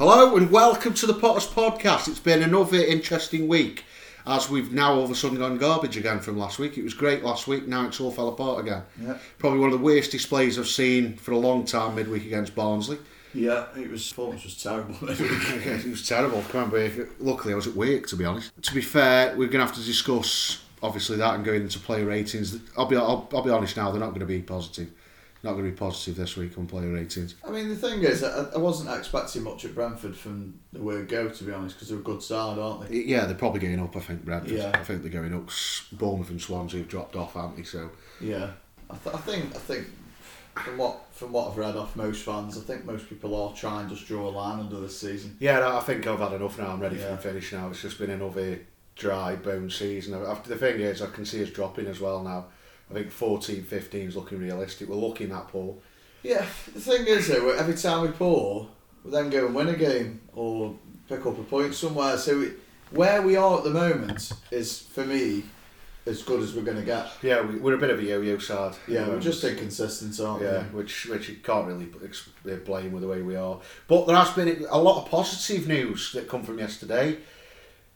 Hello and welcome to the Potters Podcast. It's been another interesting week as we've now all of a sudden gone garbage again from last week. It was great last week, now it's all fell apart again. Yeah. Probably one of the worst displays I've seen for a long time midweek against Barnsley. Yeah, it was performance was terrible. it was terrible. I can't believe Luckily, I was at work, to be honest. To be fair, we're going to have to discuss obviously that and going into player ratings. I'll be I'll, I'll be honest now, they're not going to be positive. Not going to be positive this week on player ratings. I mean, the thing is, I, I wasn't expecting much at Brentford from the word go, to be honest, because they're a good side, aren't they? Yeah, they're probably going up. I think Brentford. Yeah. I think they're going up. Bournemouth and Swansea have dropped off, haven't they? So Yeah, I, th- I think I think from what from what I've read off most fans, I think most people are trying to just draw a line under this season. Yeah, no, I think I've had enough now. I'm ready for the finish now. It's just been another dry bone season. After the thing is, I can see us dropping as well now. I think 14, 15 is looking realistic. We're looking that Paul. Yeah, the thing is though, every time we pour, we then go and win a game or pick up a point somewhere. So we, where we are at the moment is for me as good as we're going to get. Yeah, we, we're a bit of a yo-yo side. Yeah, we're just inconsistent, aren't Yeah, we? which which you can't really uh, blame with the way we are. But there has been a lot of positive news that come from yesterday.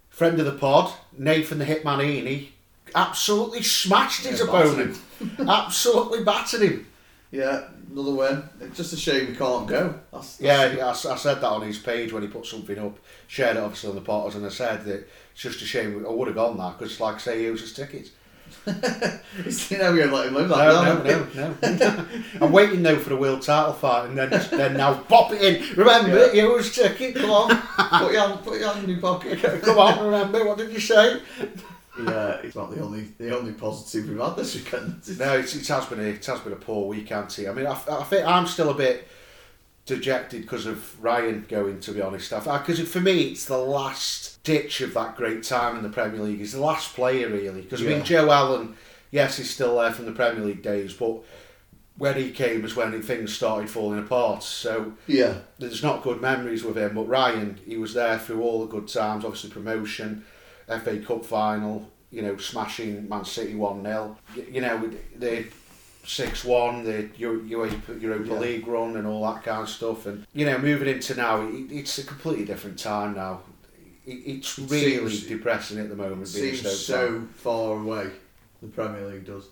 Friend of the pod, Nathan the Hitman Heaney, absolutely smashed his Yeah, battered opponent. absolutely battered him. Yeah, another win. It's just a shame we can't go. That's, Yeah, that's yeah, I, I said that on his page when he put something up, shared it obviously on the Potters, and I said that it's just a shame I would have gone that because, like say, he was his ticket. It's, you know, we're let him live that No, down. no, no, no. I'm waiting though for the world title fight, and then then now pop it in. Remember, Yeah. you was ticket. Come on, put, your hand, put your hand in your pocket. come on. Remember, what did you say? Yeah, it's not the only the only positive we've had this weekend. No, it's, it has been a it has been a poor week, hasn't it? I mean, I, I think I'm still a bit dejected because of Ryan going. To be honest, stuff because for me, it's the last ditch of that great time in the Premier League. He's the last player really. Because I mean, Joe Allen, yes, he's still there from the Premier League days, but when he came was when things started falling apart. So Yeah, there's not good memories with him. But Ryan, he was there through all the good times. Obviously, promotion, FA Cup final. You know, smashing Man City one 0 You know, the six one, the Eu- UEFA Europa Yeah. League run, and all that kind of stuff. And you know, moving into now, it, it's a completely different time now. It, it's It really seems- depressing at the it moment. being seems so far away. The Premier League does.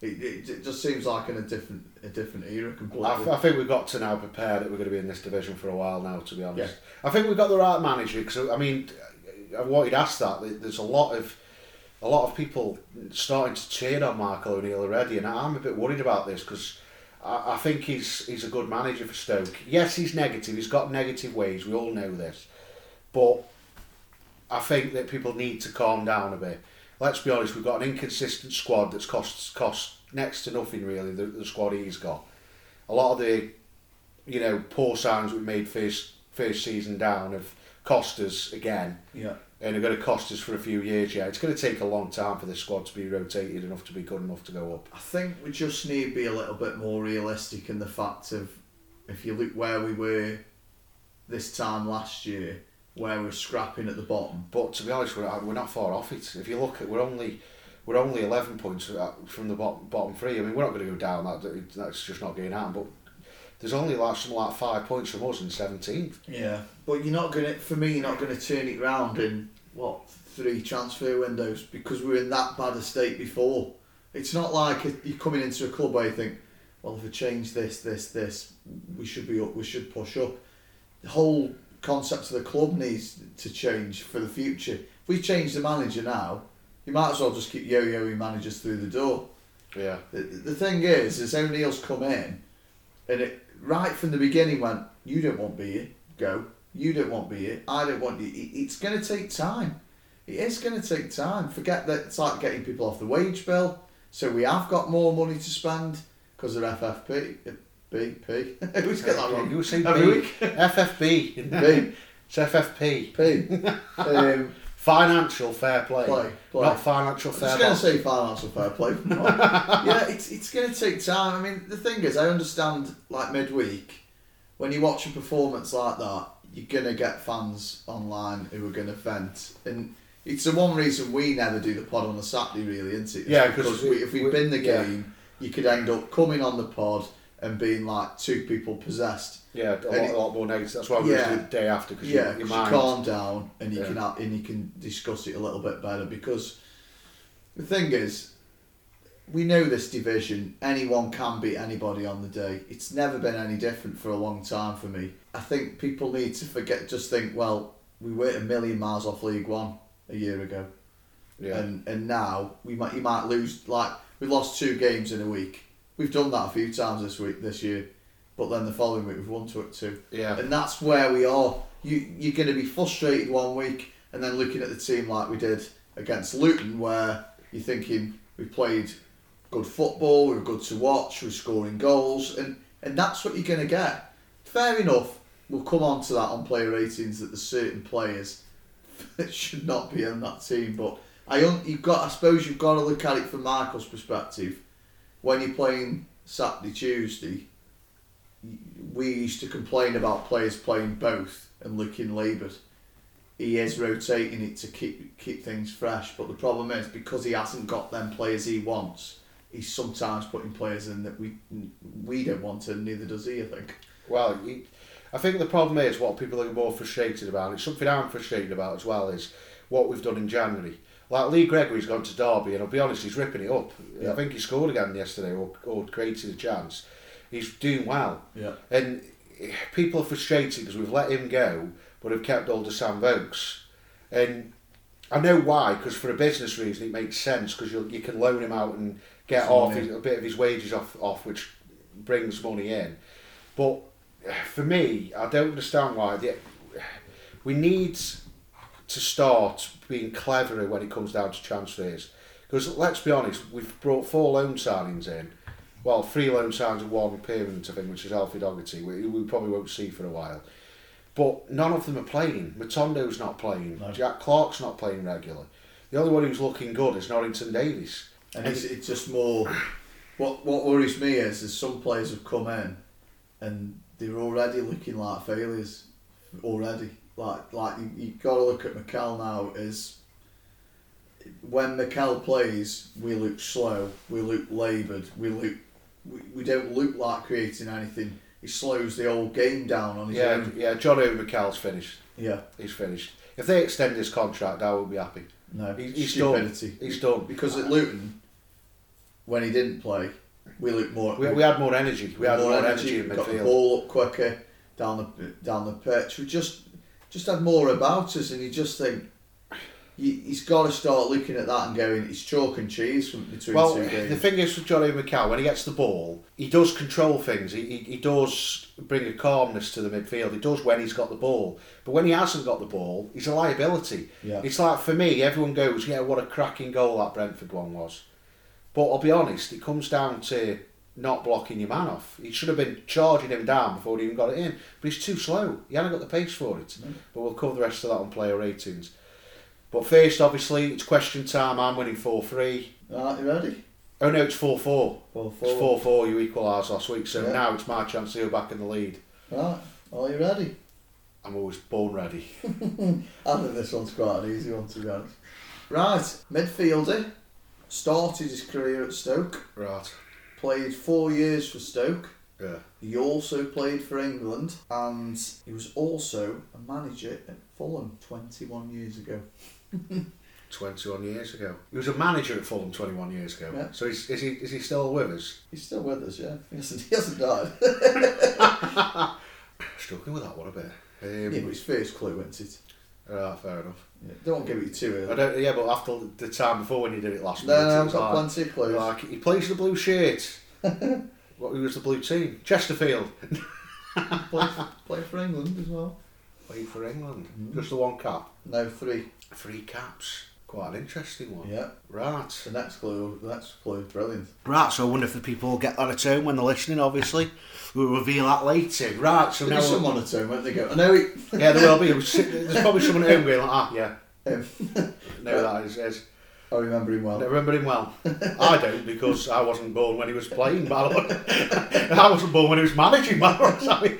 It, it, it just seems like in a different a different era completely. I, I think we've got to now prepare that we're going to be in this division for a while now. To be honest, I think we've got the right manager. Because I mean, I wanted to ask that. There's a lot of a lot of people starting to cheer on Michael O'Neill already, and I'm a bit worried about this because I, I think he's he's a good manager for Stoke. Yes, he's negative. He's got negative ways. We all know this, but I think that people need to calm down a bit. Let's be honest. We've got an inconsistent squad that's cost cost next to nothing really. The, the squad he's got. A lot of the, you know, poor signs we made first first season down have cost us again yeah, and are going to cost us for a few years. Yeah, it's going to take a long time for this squad to be rotated enough to be good enough to go up. I think we just need to be a little bit more realistic in the fact of if you look where we were this time last year, where we're scrapping at the bottom. But to be honest, we're, we're not far off it. If you look at, we're only we're only eleven points uh, from the bottom, bottom three. I mean, we're not going to go down. That that's just not going to happen. But there's only like something like five points from us in seventeenth. Yeah, but you're not gonna. For me, you're not gonna turn it round in what three transfer windows because we were in that bad a state before. It's not like you're coming into a club where you think, well, if we change this, this, this, we should be up. We should push up. The whole concept of the club needs to change for the future. If we change the manager now, you might as well just keep yo-yoing managers through the door. Yeah, The, the thing is, is O'Neill's come in, and it right from the beginning went, you don't want to be here, go. You don't want to be here, I don't want you. It- It's going to take time. It is going to take time. Forget that it's like getting people off the wage bill. So we have got more money to spend because of FFP. B, P. I always get that wrong. You say B. FFB. B, It's FFP. P. Um, Financial fair play. play, play. Not financial fair play. I was going to say financial fair play. yeah, it's it's going to take time. I mean, the thing is, I understand like midweek when you watch a performance like that, you're going to get fans online who are going to vent, and it's the one reason we never do the pod on a Saturday, really, isn't it? It's Yeah, 'cause because we- if we'd we- been the yeah. game, you could end up coming on the pod and being like two people possessed. Yeah, a lot, it- a lot more negative. That's why we Yeah. the day after because Yeah, you, you calm down and you Yeah. can have, and you can discuss it a little bit better because the thing is, we know this division. Anyone can beat anybody on the day. It's never been any different for a long time for me. I think people need to forget. Just think, well, we were a million miles off League One a year ago, Yeah, and and now we might you might lose like we lost two games in a week. We've done that a few times this week this year, but then the following week we've won two two. yeah, And that's where we are. You you're going to be frustrated one week, and then looking at the team like we did against Luton, where you're thinking we played good football, we were good to watch, we were scoring goals, and and that's what you're going to get. Fair enough. We'll come on to that on player ratings that there's certain players that should not be on that team, but I you've got I suppose you've got to look at it from Michael's perspective. When you're playing Saturday Tuesday, we used to complain about players playing both and looking laboured. He is rotating it to keep keep things fresh, but the problem is because he hasn't got them players he wants, he's sometimes putting players in that we we don't want, and neither does he. I think. Well, you, I think the problem is what people are more frustrated about. It's something I'm frustrated about as well. Is what we've done in January. Like Lee Gregory's gone to Derby, and I'll be honest, he's ripping it up. Yeah. I think he scored again yesterday, or, or created a chance. He's doing well, Yeah. and people are frustrated because we've let him go, but have kept hold of Sam Vokes. And I know why, because for a business reason, it makes sense because you you can loan him out and get off his, a bit of his wages off, off, which brings money in. But for me, I don't understand why. The, we need to start being cleverer when it comes down to transfers. Because let's be honest, we've brought four loan signings in. Well, three loan signings and one permanent, I think, which is Alfie Doughty, we, we probably won't see for a while. But none of them are playing. Matondo's not playing. No. Jack Clarke's not playing regular. The only one who's looking good is Norrington Davies. And it's, it's just more. What what worries me is, is some players have come in, and they're already looking like failures. Already, like like you you got to look at Mikel now. Is when Mikel plays, we look slow, we look laboured, we look. We, we don't look like creating anything. He slows the whole game down on his Yeah, own. yeah. John Obi Mikel's finished. Yeah, He's finished. If they extend his contract, I will be happy. no, He- he's done. stupidity. He's done. Because at Luton, when he didn't play, we looked more. We, we had more energy. We had more, energy, in got the ball up quicker down the down the pitch. We just just had more about us, and you just think you, he's got to start looking at that and going, it's chalk and cheese from between Well, two games. the thing is with Johnny McCall, when he gets the ball, he does control things. He, he, he does bring a calmness to the midfield. He does when he's got the ball. But when he hasn't got the ball, he's a liability. Yeah. It's like, for me, everyone goes, yeah, what a cracking goal that Brentford one was. But I'll be honest, it comes down to not blocking your man off. He should have been charging him down before he even got it in. But he's too slow. He hasn't got the pace for it. No. But we'll cover the rest of that on player ratings. But first, obviously, it's question time. I'm winning 4 3. Right, you ready? Oh no, it's 4 4. Four, It's four. 4 4, you equalised last week, so Yeah. now it's my chance to go back in the lead. Right, are you ready? I'm always born ready. I think this one's quite an easy one to be honest. Right, midfielder. Started his career at Stoke. Right. Played four years for Stoke. Yeah. He also played for England and he was also a manager at Fulham 21 years ago. 21 years ago. He was a manager at Fulham 21 years ago. Yeah. So is, is, he, is he still with us? He's still with us, yeah. He hasn't, he hasn't died. Struggling with that one a bit. yeah, Um, but his first clue, wasn't it? Right, fair enough. Yeah. Don't give it too I don't, yeah, but after the time before when you did it last No, minute, no, I've got like, plenty of clues. like, he plays the blue shirt. what, who was the blue team? Chesterfield. play, for, played for England as well. Played for England. Mhm. Just the one cap. No, three. Three caps. Quite an interesting one. Yeah. Right. The next clue, the next clue is brilliant. Right, so I wonder if the people get that at home when they're listening, obviously. We'll reveal that later. Right, so There'll now. someone at home, won't they go, I know it. Yeah, there will be. There's probably someone at home going, like, ah, yeah, Um, know that is. is. I remember him well. I remember him well. I don't because I wasn't born when he was playing Ballon. I wasn't born when he was managing. Sorry.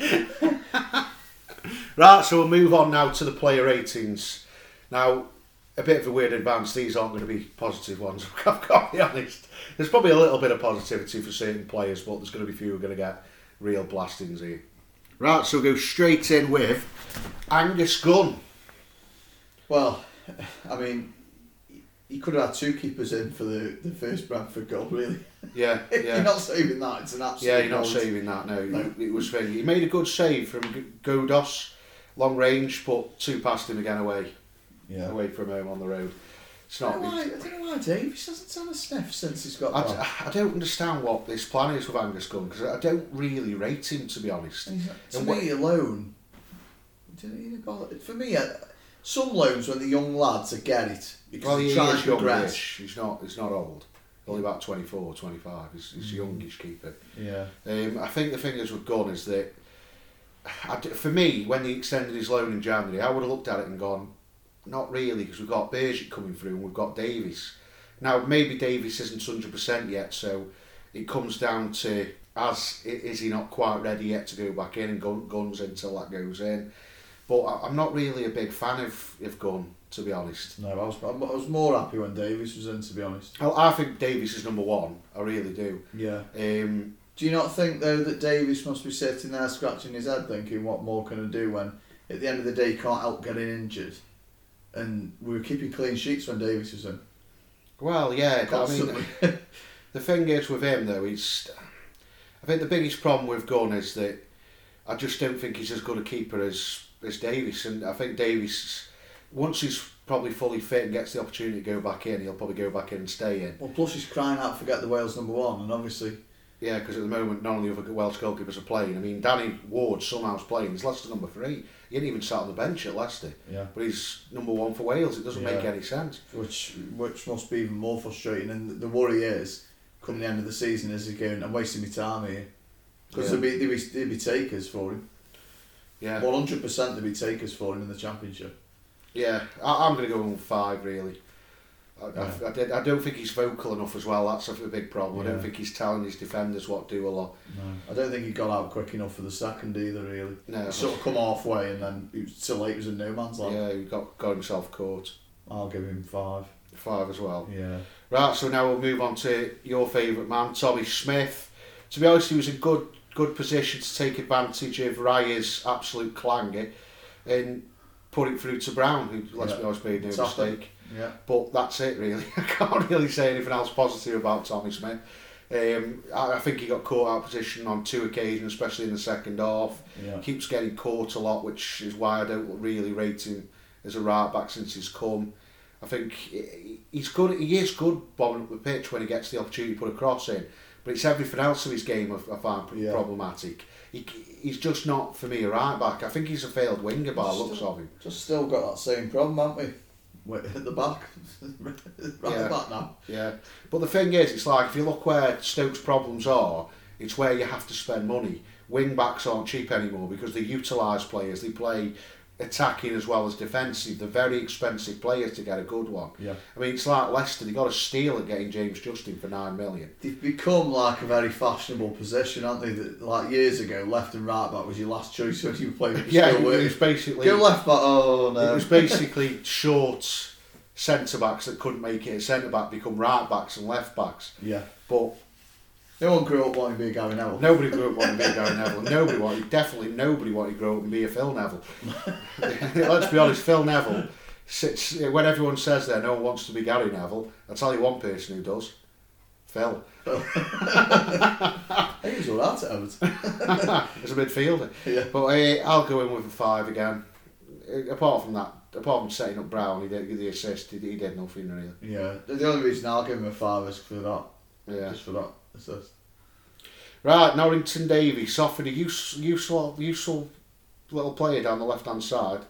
right, so we'll move on now to the player ratings. Now, a bit of a weird advance. These aren't going to be positive ones. I've got to be honest. There's probably a little bit of positivity for certain players, but there's going to be few who are going to get real blastings here. Right, so we'll go straight in with Angus Gunn. Well, I mean, you could have had two keepers in for the, the first Bradford goal, really. Yeah, yeah. you're not saving that. It's an absolute. Yeah, you're not saving that. No, No. It, it was very. He made a good save from Godos, long range, but two past him again away, Yeah. away from home on the road. It's I don't, know why, I don't know why Davies hasn't done a sniff since he's got I, don't understand what this plan is with Angus Gunn because I don't really rate him to be honest. He's to And me, alone, know, God, for me, uh, some loans when the young lads are get it because Well, he try is progress. He's not. He's not old. Only about 24, 25. He's, he's Mm. a youngish keeper. Yeah. Um, I think the thing is with Gunn is that, I for me, when he extended his loan in January, I would have looked at it and gone, not really, because we've got Bursik coming through and we've got Davies. Now, maybe Davies isn't 100% yet, so it comes down to, as is he not quite ready yet to go back in and gun, Guns until that goes in. But I, I'm not really a big fan of, of Gunn, to be honest. No, I was I was more happy when Davies was in, to be honest. I, I think Davies is number one, I really do. Yeah. Um, Do you not think though that Davies must be sitting there scratching his head, thinking, "What more can I do?" When at the end of the day, he can't help getting injured, and we were keeping clean sheets when Davies was in. well, yeah, I mean, The thing is with him though, he's. I think the biggest problem with Gunn is that I just don't think he's as good a keeper as as Davies, and I think Davies, once he's probably fully fit and gets the opportunity to go back in, he'll probably go back in and stay in. well, plus he's crying out, "Forget the Wales number one," and obviously, Yeah, because at the moment none of the other Welsh goalkeepers are playing. I mean, Danny Ward somehow's playing. He's Leicester number three. He ain't even sat on the bench at Leicester, yeah, but he's number one for Wales. It doesn't make any sense. which which must be even more frustrating. And the worry is, come the end of the season, is he going? I'm wasting my time here because Yeah. there'd be there'd be there'd be takers for him. Yeah, One hundred percent there'd be takers for him in the championship. Yeah, I, I'm going to go with five really. I, Yeah. I, I, I don't think he's vocal enough as well. That's a big problem. I don't think he's telling his defenders what to do a lot. No, I don't think he got out quick enough for the second either. Really, No, he sort of come halfway and then he was too late. He was in no man's land. yeah, he got got himself caught. I'll give him five. Five as well. Yeah, Right, so now we'll move on to your favourite man, Tommy Smith. To be honest, he was in good good position to take advantage of Raya's absolute clanger and put it through to Brown, who, let's Yeah. be honest, made no Top it. mistake. Yeah. But that's it, really. I can't really say anything else positive about Tommy Smith. Um, I, I think he got caught out of position on two occasions, especially in the second half. Yeah. Keeps getting caught a lot, which is why I don't really rate him as a right back since he's come. I think he's good. He is good bombing up the pitch when he gets the opportunity to put a cross in, but it's everything else of his game I, I find Yeah. problematic. He, he's just not for me a right back. I think he's a failed winger by the looks of him. Just still got that same problem, haven't we? At the back, right Yeah. at the back now. Yeah, but the thing is, it's like if you look where Stokes' problems are, it's where you have to spend money. Wing backs aren't cheap anymore because they utilise players. They play attacking as well as defensive. They're very expensive players to get a good one. Yeah. I mean, it's like Leicester. They got a steal at getting James Justin for nine million. They've become like a very fashionable position, aren't they? That, like years ago, left and right back was your last choice when you were playing. Yeah, still it was basically Go left back. Oh it was basically short centre backs that couldn't make it a centre back become right backs and left backs. yeah. But No one grew up wanting to be a Gary Neville. Nobody grew up wanting to be a Gary Neville. Nobody wanted, definitely nobody wanted to grow up and be a Phil Neville. Let's be honest, Phil Neville sits when everyone says that no one wants to be Gary Neville. I'll tell you one person who does. Phil, I think he was alright at Everton. as a midfielder. yeah. But uh, I'll go in with a five again. Uh, Apart from that, apart from setting up Brown, he did the assist. He, he did nothing really. Yeah. The, the only reason I'll give him a five is for that. Yeah. Just for that assist. Right, Norrington Davies offered a use, useful, useful little player down the left hand side.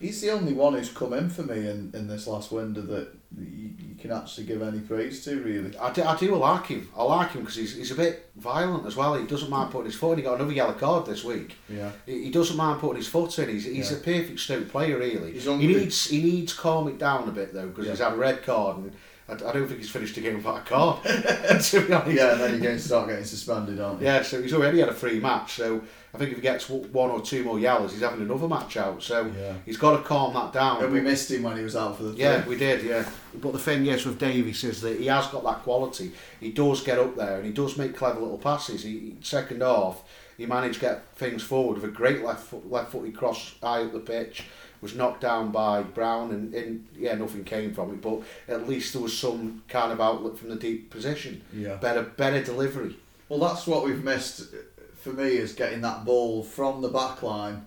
He's the only one who's come in for me in, in this last window that you, you can actually give any praise to, really. I do, I do like him. I like him because he's, he's a bit violent as well. He doesn't mind putting his foot in. He got another yellow card this week. Yeah. He, he doesn't mind putting his foot in. He's, he's Yeah. a perfect Stoke player, really. He's he needs he needs calm it down a bit though because Yeah. he's had a red card and I, I don't think he's finished a game without a card. to be honest. Yeah, and then you're going to start getting suspended, aren't you? Yeah, so he's already had a free match. So I think if he gets one or two more yellows, he's having another match out. So Yeah. he's got to calm that down. And we missed him when he was out for the Yeah, we did, yeah. But the thing is with Davies is that he has got that quality. He does get up there and he does make clever little passes. He second half, he managed to get things forward with a great left foot, left footed cross high up the pitch. Was knocked down by Brown and, and yeah, nothing came from it. But at least there was some kind of outlet from the deep position. Yeah. Better, better delivery. Well, that's what we've missed uh, for me is getting that ball from the back line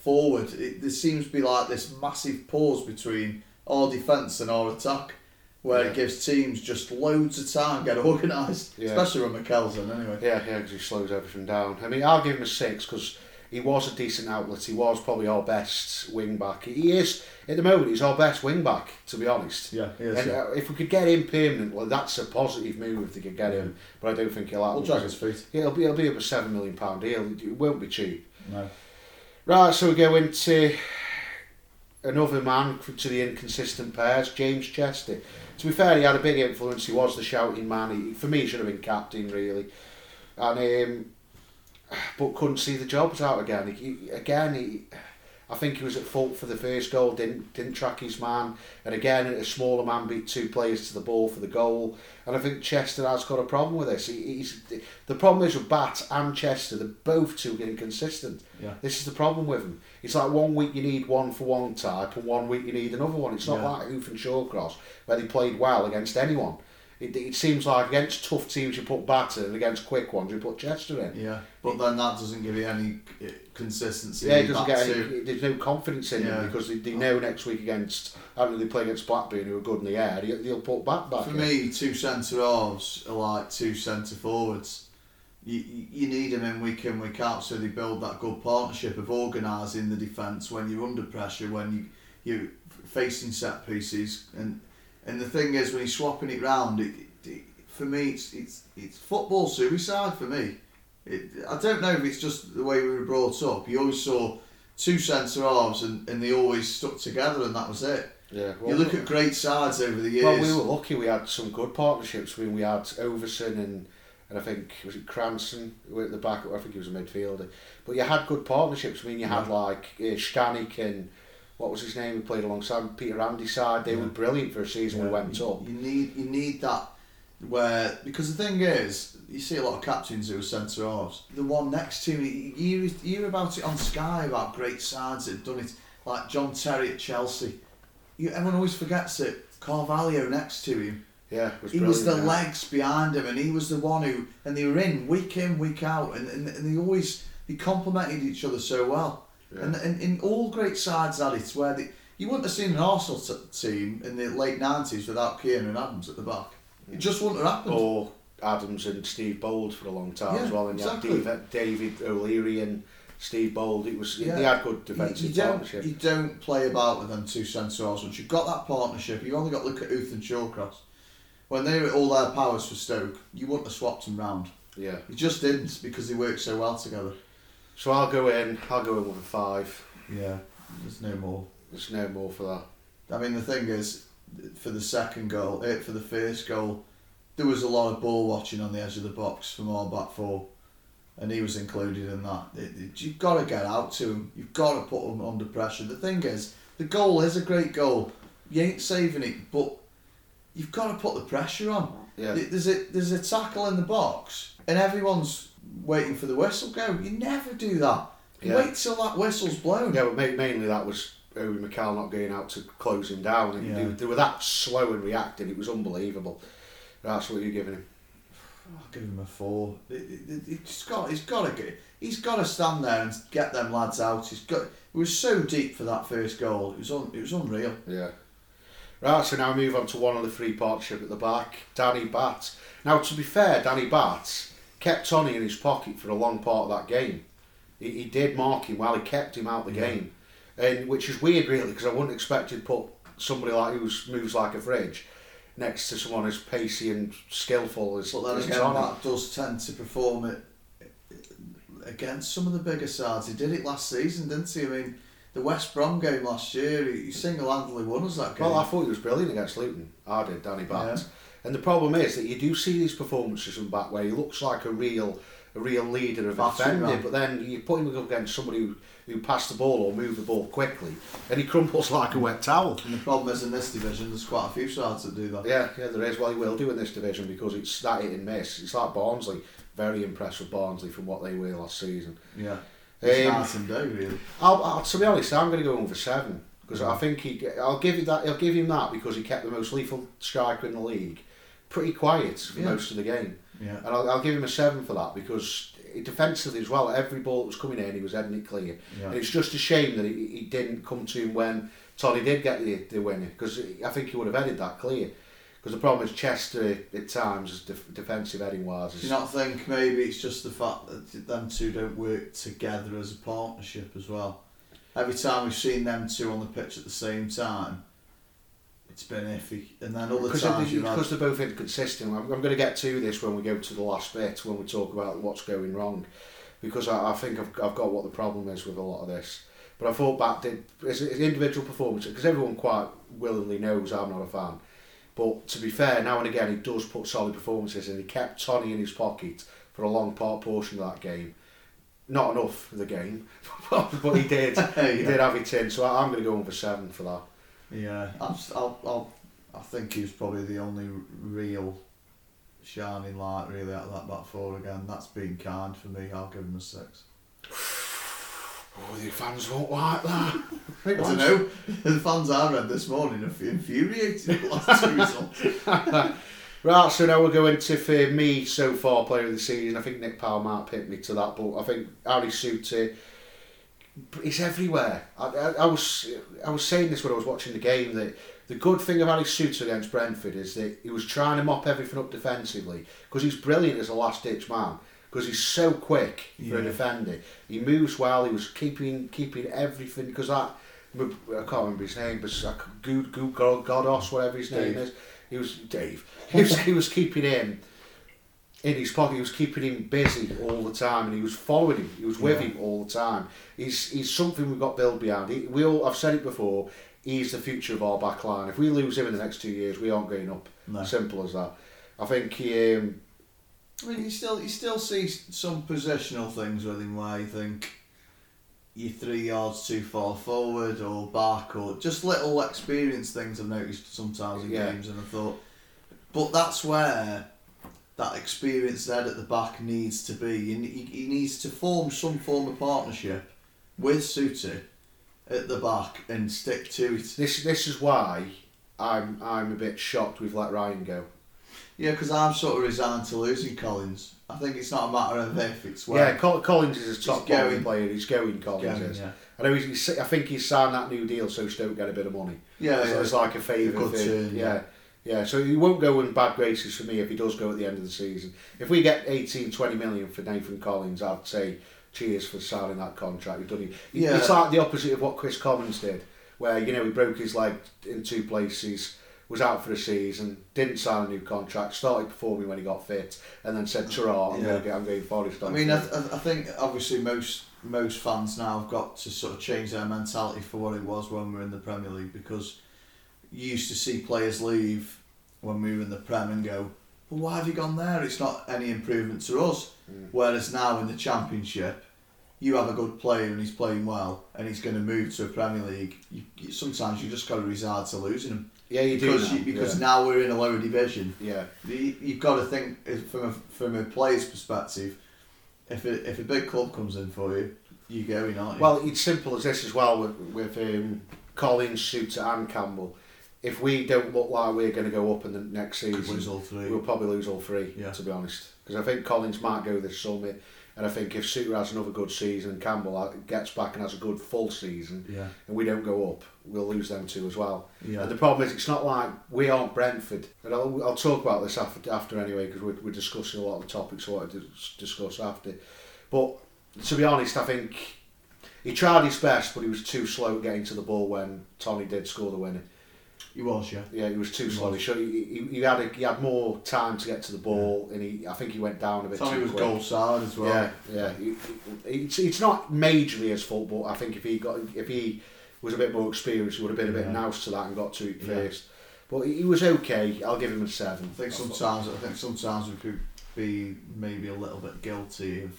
forward. It, there seems to be like this massive pause between our defence and our attack, where Yeah. it gives teams just loads of time to get organised, Yeah. especially when Mikel's in anyway. Yeah, yeah, because he slows everything down. I mean, I'll give him a six because he was a decent outlet. He was probably our best wing back. He is at the moment. He's our best wing back, to be honest. Yeah, he is, And yeah. uh, if we could get him permanently, that's a positive move if they could get him. But I don't think he'll happen. We'll drag his feet. Yeah, it'll be it'll be up a seven million pound deal. It won't be cheap. No. Right, so we go into another man to the inconsistent pairs, James Chester. To be fair, he had a big influence. He was the shouting man. He, for me, he should have been captain, really. And um, but couldn't see the jobs out again. He, again, he, I think he was at fault for the first goal. Didn't didn't track his man, and again, a smaller man beat two players to the ball for the goal. And I think Chester has got a problem with this. He, he's the problem is with Batth and Chester. They're both too inconsistent. Yeah. This is the problem with him. It's like one week you need one for one type, and one week you need another one. It's not Yeah. like Huth and Shawcross where they played well against anyone. It, it seems like against tough teams you put Batter, and against quick ones you put Chester in. Yeah, but then that doesn't give you any uh, consistency. Yeah, in he doesn't get any, there's no confidence in Yeah. him because they, they know next week against, I don't know, they play against Blackburn who are good in the air, he- they'll put back back For in. me, two centre halves are like two centre forwards. You, you you need them in week in week out, so they build that good partnership of organising the defence when you're under pressure, when you you're facing set pieces, and and the thing is when you're swapping it round, it, it, for me it's it's it's football suicide for me. It, I don't know if it's just the way we were brought up. You always saw two centre halves and, and they always stuck together, and that was it. Yeah, you look at great sides over the years. Well, we were lucky. We had some good partnerships. I mean, we had Overson and and I think was it Cranson who at the back. I think he was a midfielder. But you had good partnerships. I mean, you had like uh, Stanek and what was his name? Who played alongside Peter Andy's side. They Yeah. were brilliant for a season. We went you, up. You need you need that where because the thing is you see a lot of captains who are centre halves. The one next to me, you hear, you hear about it on Sky about great sides that have done it, like John Terry at Chelsea. You, everyone always forgets it. Carvalho next to him. Yeah, was He was the yeah. legs behind him, and he was the one who, and they were in week in, week out, and, and, and they always they complemented each other so well. Yeah. And, and in all great sides had it where they, you wouldn't have seen an Arsenal t- team in the late nineties without Keown and Adams at the back. It just wouldn't have happened. Or Adams and Steve Bould for a long time Yeah, as well. And exactly. you had David, David O'Leary and Steve Bould. It was Yeah. they had good You, defensive you don't partnership. you don't play about with them two centre halves. Once you've got that partnership, you only got to look at Huth and Shawcross. When they were all their powers for Stoke, you wouldn't have swapped them round. yeah. You just didn't because they worked so well together. So I'll go in. I'll go in with a five. Yeah, there's no more. There's no more for that. I mean, the thing is, for the second goal, it for the first goal, there was a lot of ball watching on the edge of the box from our back four, and he was included in that. It- it- you've got to get out to him. You've got to put him under pressure. The thing is, the goal is a great goal. You ain't saving it, but you've got to put the pressure on. Yeah. There's a there's a tackle in the box, and everyone's waiting for the whistle go. You never do that. You Yeah. wait till that whistle's blown. Yeah, but mainly that was Obi Mikel not going out to close him down. And Yeah. they, they were that slow in reacting. It was unbelievable. That's what you're giving him. I'll give him a four. It, it, it's got, he's got to get, he's got to stand there and get them lads out. He's got. It was so deep for that first goal. It was un, it was unreal. Yeah. Right, so now we move on to one of the three partnership at the back, Danny Batth. Now, to be fair, Danny Batth kept Toney in his pocket for a long part of that game. He, he did mark him well, he kept him out the Yeah. game. and Which is weird, really, because I wouldn't expect you to put somebody like who moves like a fridge next to someone as pacey and skillful as, But then as again, that does tend to perform it against some of the bigger sides. He did it last season, didn't he? I mean, the West Brom game last year, he single-handedly won us that game. Well, I thought he was brilliant against Luton. I did, Danny Batts. Yeah. And the problem is that you do see these performances from back where he looks like a real a real leader of defending, but then you put him up against somebody who, who passed the ball or moved the ball quickly, and he crumples like a wet towel. And the problem is in this division, there's quite a few sides that do that. Yeah, yeah, there is. Well, he will do in this division because it's that hit and miss. It's like Barnsley. Very impressed with Barnsley from what they were last season. Yeah, it's um, and day, really. I'll, I'll, to be honest, I'm going to go over seven because I think he. I'll give you that. I'll give him that because he kept the most lethal striker in the league pretty quiet for yeah. most of the game. Yeah. And I'll, I'll give him a seven for that because defensively as well, every ball that was coming in, he was heading it clear. Yeah. And it's just a shame that he, he didn't come to him when Toney did get the, the winner because I think he would have headed that clear. Because the problem is Chester at times, is def- defensive heading wise. Do you not think maybe it's just the fact that them two don't work together as a partnership as well? Every time we've seen them two on the pitch at the same time, it's been iffy. And then other times they're, because they're both inconsistent. I'm, I'm going to get to this when we go to the last bit when we talk about what's going wrong, because I, I think I've, I've got what the problem is with a lot of this. But I thought back did an individual performance because everyone quite willingly knows I'm not a fan. But to be fair, now and again he does put solid performances and he kept Toney in his pocket for a long part portion of that game. Not enough for the game, but he did. yeah. He did have it in, so I'm going to go on for seven for that. Yeah, I'll, I'll, I'll, I think he was probably the only real shining light really out of that back four again. That's been kind for me. I'll give him a six. Oh, the fans won't like that. I don't know. The fans I read this morning are infuriated with the last two results. right, so now we're going to for me so far player of the season. I think Nick Powell might pick me to that, but I think Harry Souttar it's everywhere. I, I, I, was I was saying this when I was watching the game that the good thing about his suit against Brentford is that he was trying to mop everything up defensively because he's brilliant as a last ditch man because he's so quick yeah. for a defender. He moves well. He was keeping keeping everything because that I can't remember his name, but Good Good Godos, whatever his name is. He was Dave. He was, he was keeping him in his pocket. He was keeping him busy all the time, and he was following him. He was with yeah. him all the time. He's he's something we've got built behind. He, we all I've said it before. He's the future of our back line. If we lose him in the next two years, we aren't going up. No. Simple as that. I think he. Um, I mean, you still you still see some positional things with him where you think you're three yards too far forward or back or just little experience things I've noticed sometimes in yeah. games, and I thought, but that's where that experienced head at the back needs to be. He, he needs to form some form of partnership with Souttar at the back and stick to it. This this is why I'm I'm a bit shocked we've let Ryan go. Yeah, because I'm sort of resigned to losing Collins. I think it's not a matter of if, it's when. Yeah, Collins is a top going, player. He's going, Collins going, is. Yeah. I know he's, he's, I think he's signed that new deal so Stoke get a bit of money. Yeah, so yeah. it's like a favour. yeah. yeah. Yeah, so he won't go in bad graces for me if he does go at the end of the season. If we get 18, 20 million for Nathan Collins, I'd say cheers for signing that contract. You've done it. Yeah. It's like the opposite of what Kris Commons did, where you know he broke his leg in two places, was out for a season, didn't sign a new contract, started performing when he got fit, and then said, "Hurrah, I'm yeah. going to get, I'm going Forest." I mean, I, I think obviously most most fans now have got to sort of change their mentality for what it was when we were in the Premier League because you used to see players leave when we were in the Prem and go, well, why have you gone there? It's not any improvement to us. Mm. Whereas now in the Championship, you have a good player and he's playing well and he's going to move to a Premier League. You, you, sometimes you just got to resort to losing him. Yeah, you because do. You, because yeah. now we're in a lower division. Yeah, you, you've got to think from a from a player's perspective. If a, if a big club comes in for you, you go in, aren't you? Well, it's simple as this as well with with um, Collins, Souttar, and Campbell if we don't look like we're going to go up in the next season, lose all three. we'll probably lose all three. Yeah. To be honest, because I think Collins might go this summer, and I think if Souttar has another good season and Campbell gets back and has a good full season, yeah. and we don't go up, we'll lose them too as well. Yeah. And the problem is, it's not like we aren't Brentford. And I'll, I'll talk about this after, after anyway, because we're, we're discussing a lot of the topics I want to discuss after. But to be honest, I think he tried his best, but he was too slow getting to the ball when Toney did score the winner. He was, yeah. Yeah, he was too slow. He, he, he, had a, he had more time to get to the ball, and he I think he went down a bit Tommy too was quick. goal side as well. Yeah, yeah. He- he- It's, it's not majorly his fault, but I think if he got if he was a bit more experienced, he would have been a bit Yeah. to that and got to it Yeah. first. But he he was okay. I'll give him a seven. I think sometimes I think sometimes we could be maybe a little bit guilty of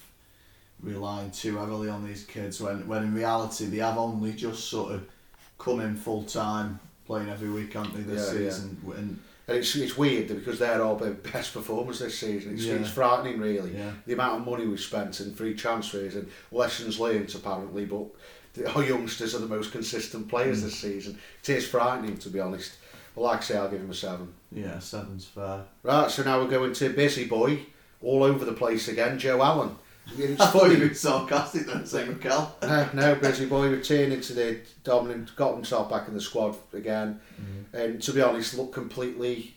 relying too heavily on these kids when when in reality they have only just sort of come in full time playing every week, aren't they, this Yeah, yeah. season? And And it's, it's weird because they're all the best performers this season. It's, Yeah. it's frightening, really. yeah, The amount of money we've spent in free transfers and lessons learned, apparently. But the, our youngsters are the most consistent players Mm. this season. It is frightening, to be honest. But like I say, I'll give him a seven. yeah, seven's fair. Right, so now we're going to Busy Boy, all over the place again, Joe Allen. It's I thought you funny. were sarcastic then, saying Mikel. no, no, Busy Boy returning to the dominant, got himself back in the squad again, mm-hmm. and to be honest, looked completely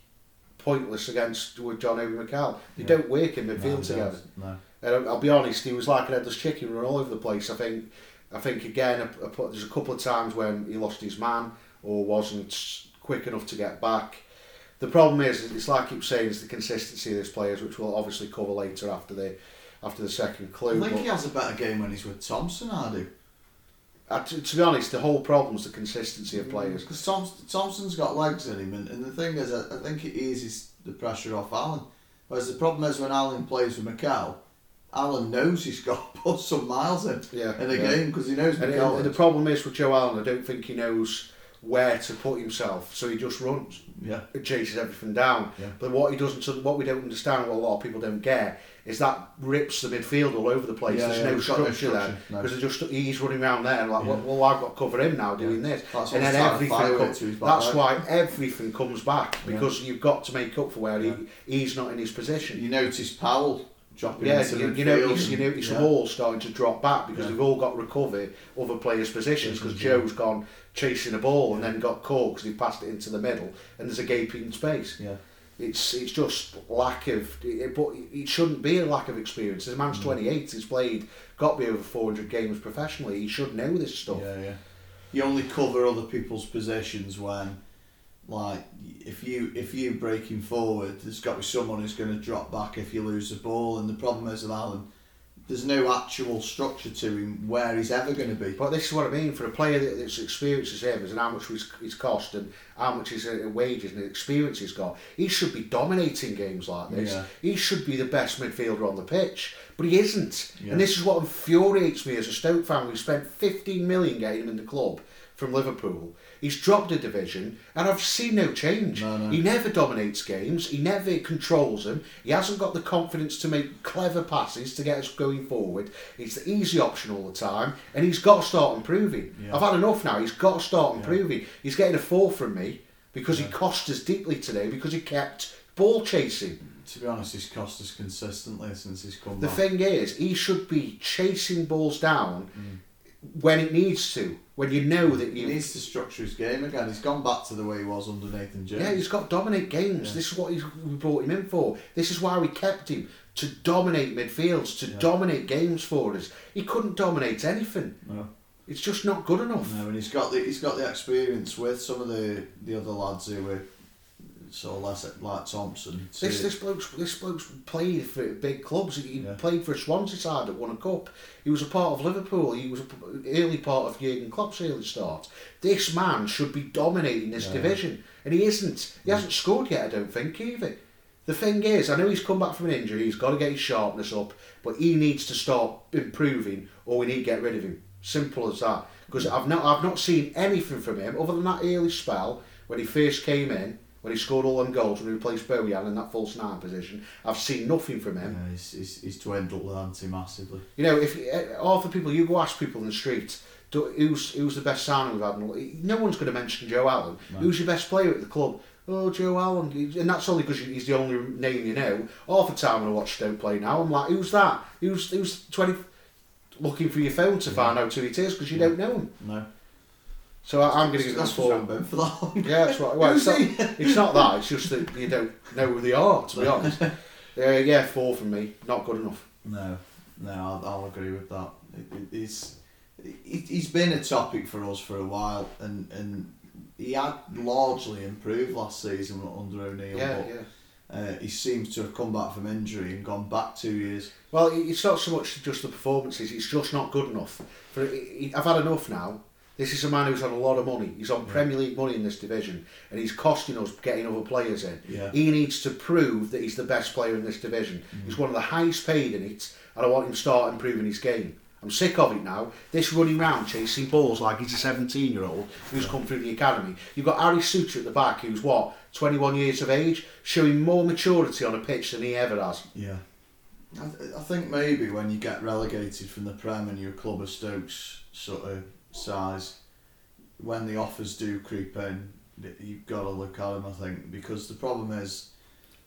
pointless against with John Obi Mikel. They Yeah. don't work in midfield No, together. does. No. And I'll, I'll be honest, he was like an headless chicken running all over the place. I think, I think again, I, I put, there's a couple of times when he lost his man or wasn't quick enough to get back. The problem is, it's like I keep saying, is the consistency of these players, which we'll obviously cover later after the after the second clue. I think he has a better game when he's with Thompson, I do. uh, to, to be honest, the whole problem is the consistency of players. Because Thompson, Thompson's got legs in him, and, and the thing is, I, I think it eases the pressure off Allen. Whereas the problem is when Allen plays with Mikel, Allen knows he's got to put some miles in Yeah, in a yeah. game because he knows And, and the problem is with Joe Allen, I don't think he knows where to put himself, so he just runs. yeah, it chases everything down. Yeah. But what he doesn't, what we don't understand, what a lot of people don't get, is that rips the midfield all over the place. Yeah, There's yeah, no got structure there structure, no. because just he's running around there like, well, well, I've got to cover him now doing this, That's and then everything. fire com- it to his back that's leg. why everything comes back because you've got to make up for where he, he's not in his position. you notice Powell dropping Yeah, into you, midfield. you notice, you and- notice yeah. them all starting to drop back because Yeah. they've all got to recover other players' positions because Yeah. Joe's gone chasing a ball and then got caught because he passed it into the middle and there's a gaping space. Yeah, It's it's just lack of, it, but it shouldn't be a lack of experience. The man's Mm. 28, he's played, got to be over 400 games professionally. He should know this stuff. yeah, yeah. You only cover other people's possessions when, like, if you if you breaking forward, there's got to be someone who's going to drop back if you lose the ball. And the problem is with Allen, there's no actual structure to him where he's ever going to be. But this is what I mean for a player that's experienced as him and how much his cost and how much his uh, wages and experience he's got. He should be dominating games like this. Yeah. He should be the best midfielder on the pitch, but he isn't. Yeah. And this is what infuriates me as a Stoke fan. We spent 15 million getting him in the club from Liverpool. He's dropped a division, and I've seen no change. No, no. He never dominates games. He never controls them. He hasn't got the confidence to make clever passes to get us going forward. It's the easy option all the time, and he's got to start improving. Yeah. I've had enough now. He's got to start Yeah. improving. He's getting a four from me because Yeah. he cost us deeply today because he kept ball chasing. To be honest, he's cost us consistently since he's come The back. thing is, he should be chasing balls down mm. When it needs to. When you know that he you needs to structure his game again. He's gone back to the way he was under Nathan Jones. Yeah, he's got to dominate games. Yeah. This is what he's, we brought him in for. This is why we kept him to dominate midfields, to Yeah. dominate games for us. He couldn't dominate anything. No. It's just not good enough. No, and he's got the he's got the experience with some of the the other lads who were so less like Thompson. to- This this bloke's this bloke's played for big clubs. He Yeah. played for a Swansea side that won a cup. He was a part of Liverpool. He was an early part of Jurgen Klopp's early start. This man should be dominating this Yeah. division, and he isn't. He hasn't scored yet. I don't think either. The thing is, I know he's come back from an injury. He's got to get his sharpness up, but he needs to start improving, or we need to get rid of him. Simple as that. Because I've not I've not seen anything from him other than that early spell when he first came in. When he scored all them goals when he replaced Bojan in that false nine position, I've seen nothing from him. yeah, he's, he's, he's dwindled the ante massively. You know, if uh, half the people you go ask people in the street, do, who's who's the best signing we've had? No one's going to mention Joe Allen. No. Who's your best player at the club? Oh, Joe Allen, and that's only because he's the only name you know. Half the time when I watch Stoke play now, I'm like, who's that? Who's who's twenty? Looking for your phone to find out who it is because you Yeah. don't know him. No, So I, I'm going to give it a that's four. what's for that. Yeah, that's right. Well, it's not, it's not that. It's just that you don't know who they are. To be honest, uh, yeah, four from me. Not good enough. No, no, I'll, I'll agree with that. It, it, it's it, he's been a topic for us for a while, and and he had largely improved last season under O'Neill. Yeah, but, yeah. Uh, he seems to have come back from injury and gone back two years. Well, it's not so much just the performances; it's just not good enough. For I've had enough now. This is a man who's on a lot of money. He's on Premier League money in this division, and he's costing us getting other players in. Yeah. He needs to prove that he's the best player in this division. Mm-hmm. He's one of the highest paid in it, and I want him to start improving his game. I'm sick of it now. This running round chasing balls like he's a 17 year old who's come through the academy. You've got Harry Souttar at the back, who's what, 21 years of age, showing more maturity on a pitch than he ever has. Yeah. I, th- I think maybe when you get relegated from the Prem and you're a club of Stokes sort of size, when the offers do creep in, you've got to look at them. I think because the problem is,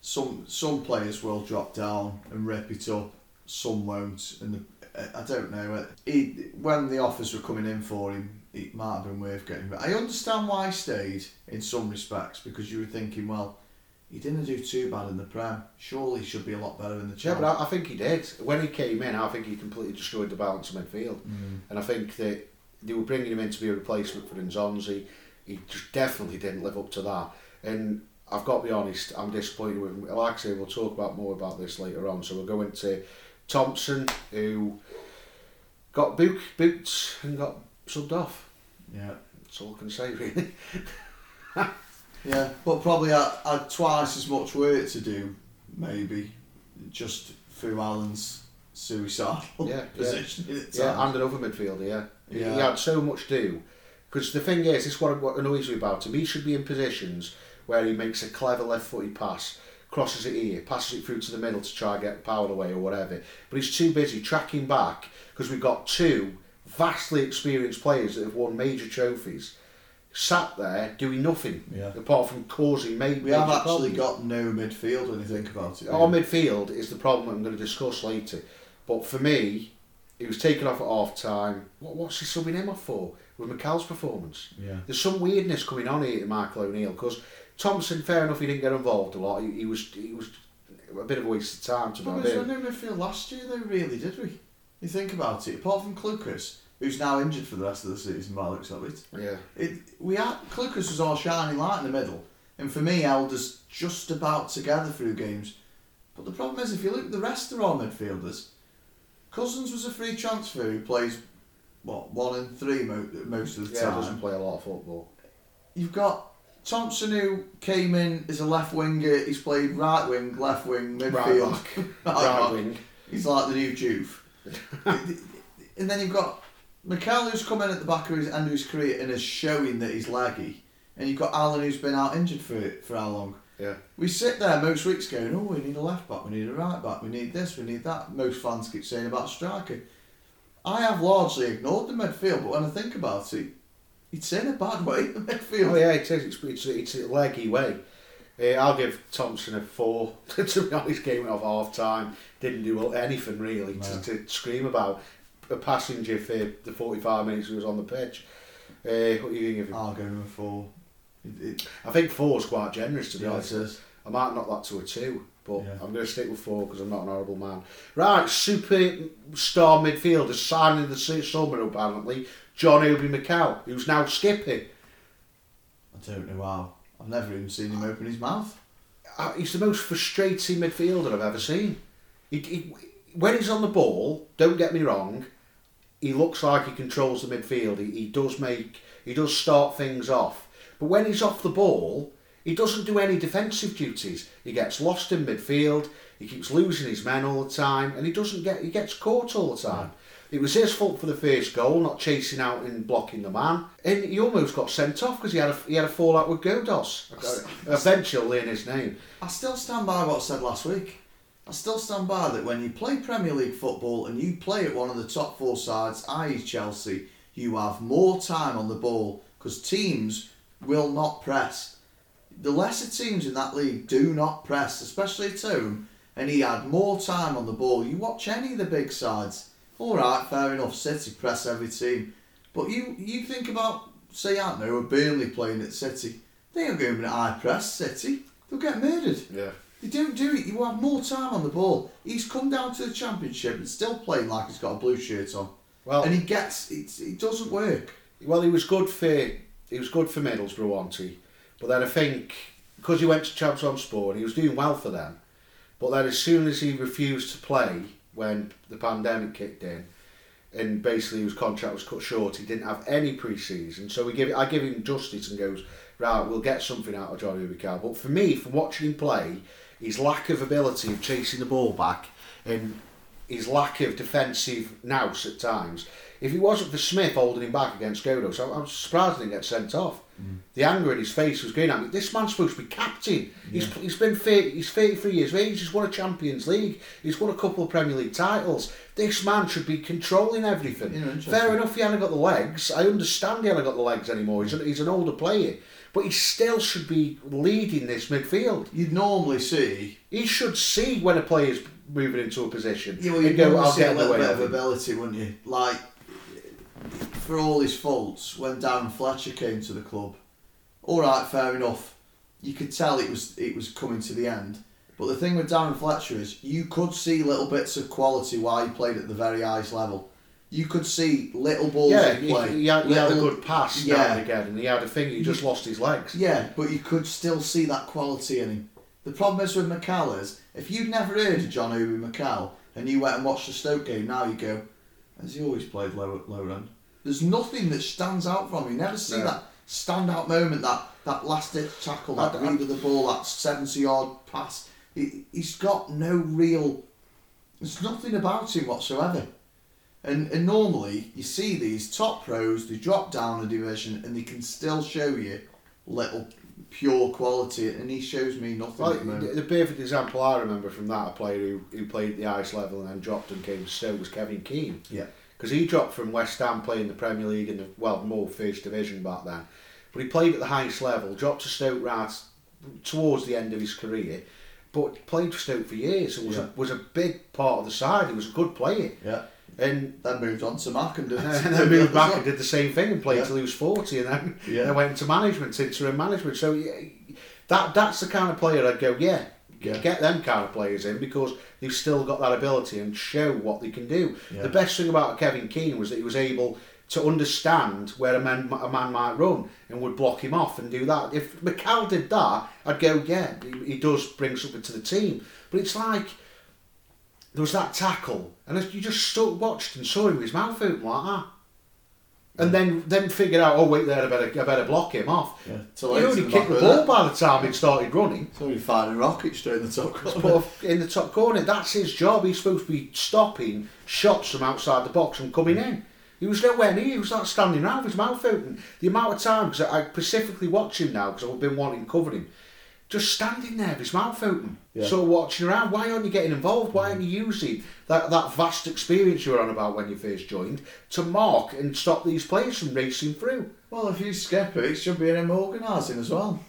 some some players will drop down and rip it up, some won't, and the, I- don't know. He, when the offers were coming in for him, it might have been worth getting. But I understand why he stayed in some respects because you were thinking, well, he didn't do too bad in the Prem. Surely he should be a lot better in the Yeah, but I, I think he did. When he came in, I think he completely destroyed the balance of midfield. Mm. And I think that they were bringing him in to be a replacement for Nzonzi. He just definitely didn't live up to that. And I've got to be honest, I'm disappointed with him. Like I say, we'll talk about more about this later on. So we're going to Thompson, who got book, boots and got subbed off. Yeah. That's all I can say, really. Yeah, but probably had, had twice as much work to do, maybe, just through Allen's suicidal Yeah, yeah. position Yeah, times. and another midfielder, yeah. He- He had so much to do. Because the thing is, this is what, what annoys me about him. He should be in positions where he makes a clever left footed pass, crosses it here, passes it through to the middle to try and get power away or whatever. But he's too busy tracking back because we've got two vastly experienced players that have won major trophies sat there doing nothing Yeah. apart from causing ma- major We have actually problems. got no midfield when you think about it. Our midfield is the problem I'm going to discuss later. But for me, he was taken off at half time. What, what's he subbing him off for? With Mikel's performance. Yeah. There's some weirdness coming on here to Michael O'Neill because Thompson, fair enough, he didn't get involved a lot. He, he was he was a bit of a waste of time to be But was honest. no midfield last year though, really, did we? You think about it, apart from Clucas, who's now injured for the rest of the season by looks of it. Yeah, It, we had Clucas was our shining light in the middle, and for me, Elder's just about together through games. But the problem is, if you look at the rest of our midfielders, Cousins was a free transfer who plays what one and three mo- most of the yeah, time. doesn't play a lot of football. You've got Thompson who came in as a left winger. He's played right wing, left wing, Right midfield, back, right right back. wing. He's like the new Juve. and then you've got Mikel who's come in at the back of his end of his career and is showing that he's laggy. And you've got Allen who's been out injured for for how long? Yeah, We sit there most weeks going, oh, we need a left back, we need a right back, we need this, we need that. Most fans keep saying about striker. I have largely ignored the midfield, but when I think about it, it's in a bad way, the midfield. oh yeah, it is. It's it's, it's a leggy way. Uh, I'll give Thompson a four. to be honest, came off half time. Didn't do anything really No. to, to scream about. A passenger for the 45 minutes he was on the pitch. Uh, what do you think of him? I'll go with a four. It, it, I think four is quite generous to be yeah, honest. I might knock that to a two, but Yeah. I'm going to stick with four because I'm not an horrible man. Right, superstar midfielder signing the summer apparently. John Obi Mikel, who's now skipping. I don't know how. I've never even seen him open his mouth. Uh, he's the most frustrating midfielder I've ever seen. He, he, when he's on the ball, don't get me wrong, he looks like he controls the midfield. He, he does make, he does start things off. But when he's off the ball, he doesn't do any defensive duties. He gets lost in midfield. He keeps losing his men all the time, and he doesn't get. He gets caught all the time. It was his fault for the first goal, not chasing out and blocking the man. And he almost got sent off because he had a he had a fallout with Ghoddos. Eventually, in his name. I still stand by what I said last week. I still stand by that when you play Premier League football and you play at one of the top four sides, i.e. Chelsea, you have more time on the ball because teams will not press. The lesser teams in that league do not press, especially home, and he had more time on the ball. You watch any of the big sides, all right, fair enough, City press every team, but you you think about, say, I don't know, a Burnley playing at City, they ain't going to high press City, they'll get murdered. Yeah. They don't do it. You have more time on the ball. He's come down to the championship and still playing like he's got a blue shirt on. Well, and he gets it. It doesn't work. well, he was good for he was good for Middlesbrough, wasn't he? But then I think because he went to Trabzonspor he was doing well for them, but then as soon as he refused to play when the pandemic kicked in, and basically his contract was cut short, he didn't have any pre-season. So we give I give him justice and goes right. We'll get something out of Johnny Rubicao. But for me, from watching him play, his lack of ability of chasing the ball back and his lack of defensive nous at times. If it wasn't for Smith holding him back against Ghoddos, I, I'm surprised he didn't get sent off. Mm. The anger in his face was going at me. This man's supposed to be captain. Yeah. He's, he's been 30, he's 33 years of age. He's won a Champions League. He's won a couple of Premier League titles. This man should be controlling everything. Yeah, Fair enough, he hasn't got the legs. I understand he hasn't got the legs anymore. He's, a, he's an older player. But he still should be leading this midfield. You'd normally see. He should see when a player's moving into a position. Yeah, well, you'd go, I'll see get a little bit of ability, wouldn't you? Like, for all his faults, when Darren Fletcher came to the club, all right, fair enough. You could tell it was it was coming to the end. But the thing with Darren Fletcher is, you could see little bits of quality while he played at the very highest level. You could see little balls yeah, in play. He, he, had, he had a good pass yeah. now and again, and he had a thing. He just lost his legs. Yeah, but you could still see that quality in him. The problem is with Mikel is, if you'd never heard of John Obi Mikel and you went and watched the Stoke game, now you go, has he always played low low end? There's nothing that stands out from him. You never see no. that standout moment, that, that last ditch tackle, that read of the ball, that 70 yard pass. He, he's got no real. There's nothing about him whatsoever. And, and normally you see these top pros, they drop down a division and they can still show you little pure quality, and he shows me nothing. Well, the, the perfect example I remember from that, a player who, who played at the ice level and then dropped and came to Stoke was Kevin Keen. Yeah because he dropped from West Ham playing the Premier League in the well more First Division back then, but he played at the highest level. Dropped to Stoke right towards the end of his career, but played for Stoke for years and was yeah. a, was a big part of the side. He was a good player. Yeah. And then moved on to Mac and did and then moved back and did the same thing and played yeah. till he was forty and then, yeah. then went into management, interim management. So yeah, that that's the kind of player I'd go, yeah, yeah. Get them kind of players in because they've still got that ability and show what they can do. Yeah. The best thing about Kevin Keen was that he was able to understand where a man, a man might run and would block him off and do that. If Mikel did that, I'd go, yeah, he, he does bring something to the team. But it's like there was that tackle, and you just stood, watched and saw him with his mouth open like that and then then figured out, oh wait there, I better I better block him off. Yeah, he only kicked the ball by the time he'd started running. So he firing rockets straight in the top corner. Put in the top corner. That's his job. He's supposed to be stopping shots from outside the box and coming in. He was nowhere near. He was not standing around with his mouth open. The amount of times I specifically watch him now because I've been wanting to cover him just standing there with his mouth open, yeah. sort of watching around. Why aren't you getting involved? Why aren't you using that, that vast experience you were on about when you first joined to mark and stop these players from racing through? Well, if he's Skepper, it should be him organising as well.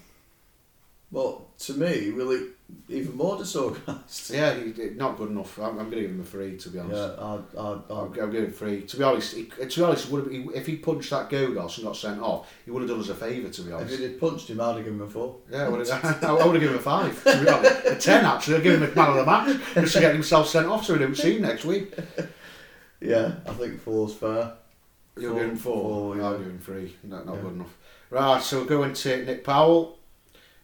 But to me, really, even more disorganised. Yeah, he, not good enough. I'm, I'm going to give him a three, to be honest. Yeah, I, I, I, I'm, going to give him free. To be honest, he, to be honest, would have, if he punched that Ghoddos and got sent off, he would have done us a favour, to be honest. If he had punched him, I'd have given him a four. Yeah, I would have, I would have given him a five, to be honest. A ten, actually. I'd give him a man of the match, just to get himself sent off so we don't see him next week. Yeah, I think four's fair. You're four, giving four? four yeah. I'm giving three. Not, not yeah. good enough. Right, so we're going to Nick Powell.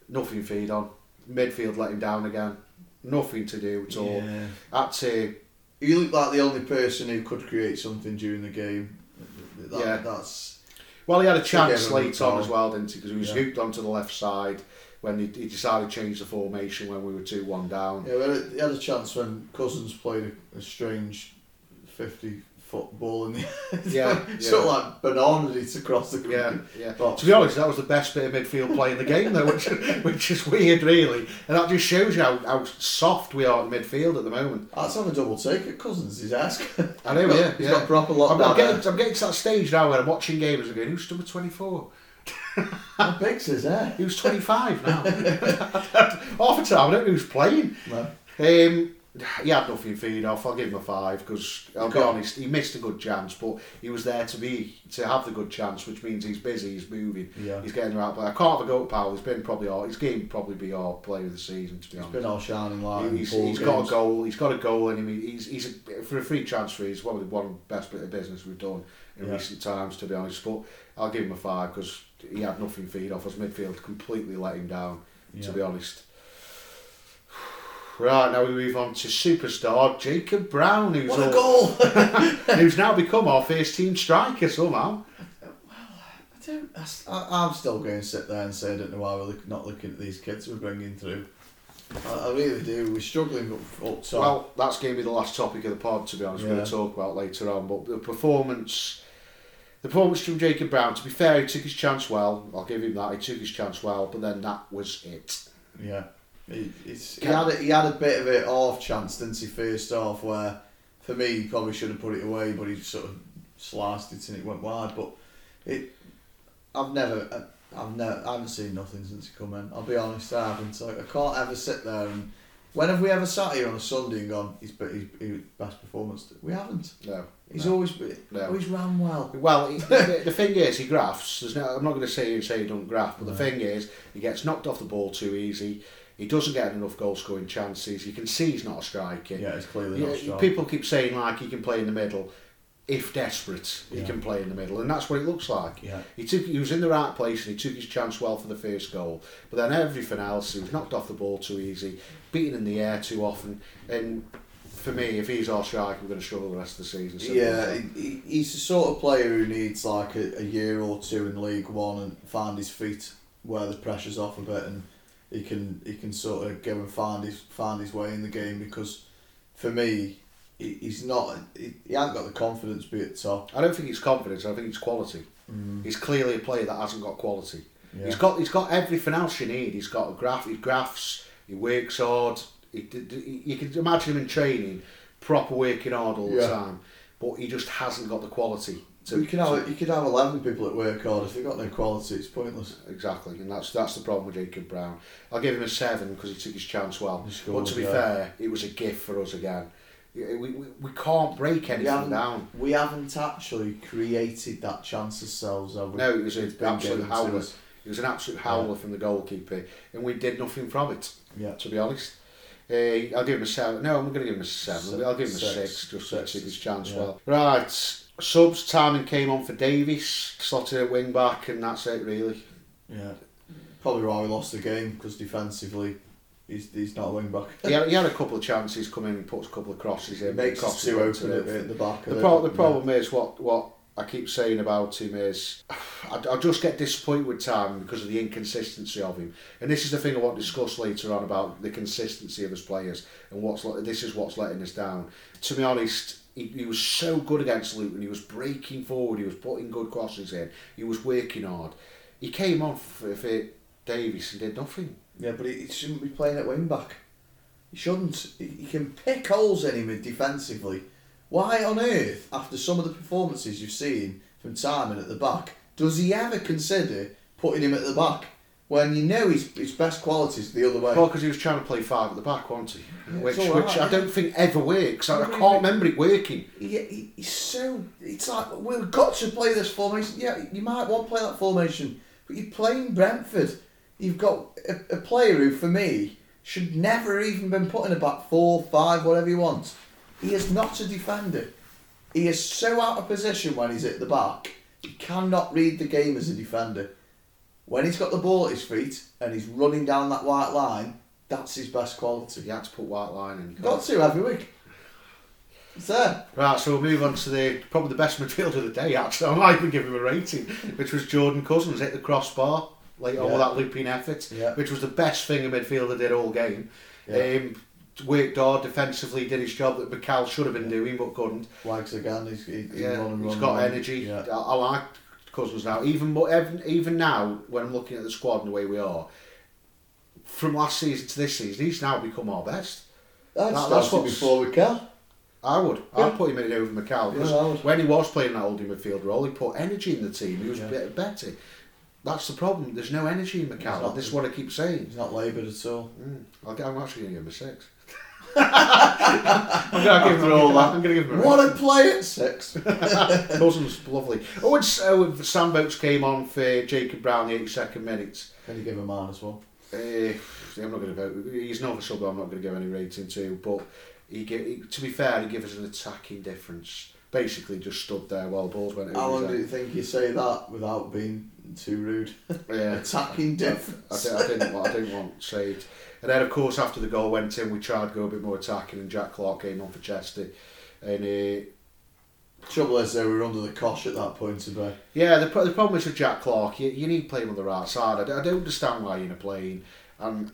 Nothing feed on. Midfield let him down again nothing to do at all. Yeah. Had to. He looked like the only person who could create something during the game. That, yeah, that's. Well, he had a chance late on as well, didn't he? Because he was yeah. hooked onto the left side when he, he decided to change the formation when we were two one down. Yeah, he had a chance when Cousins played a, a strange fifty football in the yeah, sort yeah. of like bananas across the yeah yeah. Box. To be honest, that was the best bit of midfield play in the game though, which which is weird really, and that just shows you how, how soft we are in midfield at the moment. Let's have a double take at Cousins. He's asking. I know, yeah, he's yeah. got proper lockdown. I'm, I'm, getting, I'm getting to that stage now where I'm watching games again. Who's number twenty four? How big's his hair? He was 25 now. Half the time I don't know who's playing. No. Um, he had nothing feed off. I'll give him a five because I'll be honest, he missed a good chance, but he was there to be to have the good chance, which means he's busy, he's moving, yeah. he's getting right. But I can't have a go at Powell. He's been probably all his game probably be our player of the season. To be he's honest, been all shining light. He's, he's got a goal. He's got a goal in him. He's he's a, for a free transfer. He's one of the one best bit of business we've done in yeah. recent times. To be honest, but I'll give him a five because he had nothing feed off us. Midfield completely let him down, Yeah. to be honest. Right, now we move on to superstar Jacob Brown, who's, What a all- goal! who's now become our first team striker somehow. I don't. I, I'm still going to sit there and say I don't know why we're look, not looking at these kids we're bringing through. I, I really do. We're struggling up, up top. Well, that's going to be the last topic of the pod, to be honest. We're going to talk about later on. But the performance, the performance from Jacob Brown. To be fair, he took his chance well. I'll give him that. He took his chance well, but then that was it. yeah, he, it's, he had a, he had a bit of an off chance, didn't he? First off, where for me he probably should have put it away, but he sort of sliced it and it went wide. But it, I've never. I- I've never, I haven't seen nothing since he come in. I'll be honest, I haven't. So I can't ever sit there and. When have we ever sat here on a Sunday and gone, he's, be- he's, he's best performance? We haven't. No. He's no. always No. always ran well. Well, he, the, the thing is, he grafts. There's no, I'm not going to say you say he don't graft, but the thing is, he gets knocked off the ball too easy. He doesn't get enough goal scoring chances. You can see he's not a striker. Yeah, it's clearly Yeah, not strong. people keep saying like he can play in the middle. If desperate, he Yeah. can play in the middle, and that's what it looks like. Yeah. He took, he was in the right place, and he took his chance well for the first goal. But then everything else, he was knocked off the ball too easy, beaten in the air too often, and for me, if he's our striker, we're going to struggle the rest of the season. Simple as Yeah, he, he- he's the sort of player who needs like a, a year or two in League One and find his feet where the pressure's off a bit, and he can he can sort of go and find his find his way in the game because, for me, he, he's not he, he hasn't got the confidence be at top. I don't think it's confidence. I think it's quality. Mm, He's clearly a player that hasn't got quality. yeah. He's got he's got everything else you need. He's got a graph. He graphs. He works hard. He, you can imagine him in training, proper working hard all the Yeah. time, but he just hasn't got the quality. So you can have you could have eleven people at work hard if they've got no quality. It's pointless. Exactly, and that's that's the problem with Jacob Brown. I'll give him a seven because he took his chance well. Scored, but to be yeah. fair, it was a gift for us again. We, we, we can't break anything haven't- down. We haven't actually created that chance ourselves, have we? No, it was an absolute howler. It was an absolute howler from the goalkeeper, and we did nothing from it. Yeah. To be honest, uh, I'll give him a seven. No, I'm going to give him a seven. Six. I'll give him a Six. six, just to take his is- chance yeah. well. Right, subs Tymon came on for Davies, slotted at wing back, and that's it really. Yeah, probably why we lost the game because defensively, he's he's not a wing back. He had, he had a couple of chances come in and puts a couple of crosses in. It makes us crosses too went to open at the- the, at the back. The, pro- it. the problem is what what I keep saying about him is I, I just get disappointed with time because of the inconsistency of him. And this is the thing I want to discuss later on about the consistency of his players and what's this is what's letting us down. To be honest, he, he was so good against Luton. He was breaking forward. He was putting good crosses in. He was working hard. He came on for, for Davies and did nothing. Yeah, but he, shouldn't be playing at wing back. He shouldn't. He, can pick holes in him defensively. Why on earth, after some of the performances you've seen from Tymon at the back, does he ever consider putting him at the back when you know his, his best qualities the other way? Well, because he was trying to play five at the back, wasn't he? Yeah, which all which right, I don't think ever works. I, I can't with- remember it working. he, he, he's so. It's like we've got to play this formation. Yeah, you might want to play that formation, but you're playing Brentford. You've got a, a player who, for me, should never even been put in a back four, five, whatever you want. He is not a defender. He is so out of position when he's at the back. He cannot read the game as a defender. When he's got the ball at his feet and he's running down that white line, that's his best quality. You had to put white line in. Got to every week. It's there. Right, so we'll move on to the probably the best midfielder of the day. Actually, I might even give him a rating, which was Jordan Cousins hit the crossbar with Yeah. that looping effort, Yeah. which was the best thing a midfielder did all game. Yeah. Um, worked hard defensively, did his job that Mikel should have been doing but couldn't. Wags again. He's, he, he's Yeah, running, he's running, got energy. Yeah. I, I like Cousins now. Even more, even, even now, when I'm looking at the squad and the way we are, from last season to this season, he's now become our best. I'd That- that's what before we can. I would. Yeah. I'd put him in over Mikel because Yeah, when he was playing that holding midfield role, he put energy in the team. He was Yeah. a bit better. That's the problem. There's no energy in Mikel. not. This is what I keep saying. He's not laboured at all. Mm. I'm actually going to give him a six. I'm going to give him all that. I'm going to give him a What a play at six. Cousins, lovely. Oh, and so Sam Vokes came on for Jacob Brown in the 82nd minute. Can you give him mine as well? Uh, I'm not going to vote. He's not a sub. I'm not going to give any rating to. But he, gi- he, to be fair, he gave us an attacking difference. Basically, just stood there while the balls went over. How long do head. you think you say that without being too rude. Yeah. Attacking difference. di- I didn't. want- I didn't want saved. And then, of course, after the goal went in, we tried to go a bit more attacking, and Jack Clarke came on for Chester. And uh, Trouble is, they were under the cosh at that point today. yeah, the, the problem is with Jack Clarke, you, you need playing on the right side. I don't understand why you're plane. And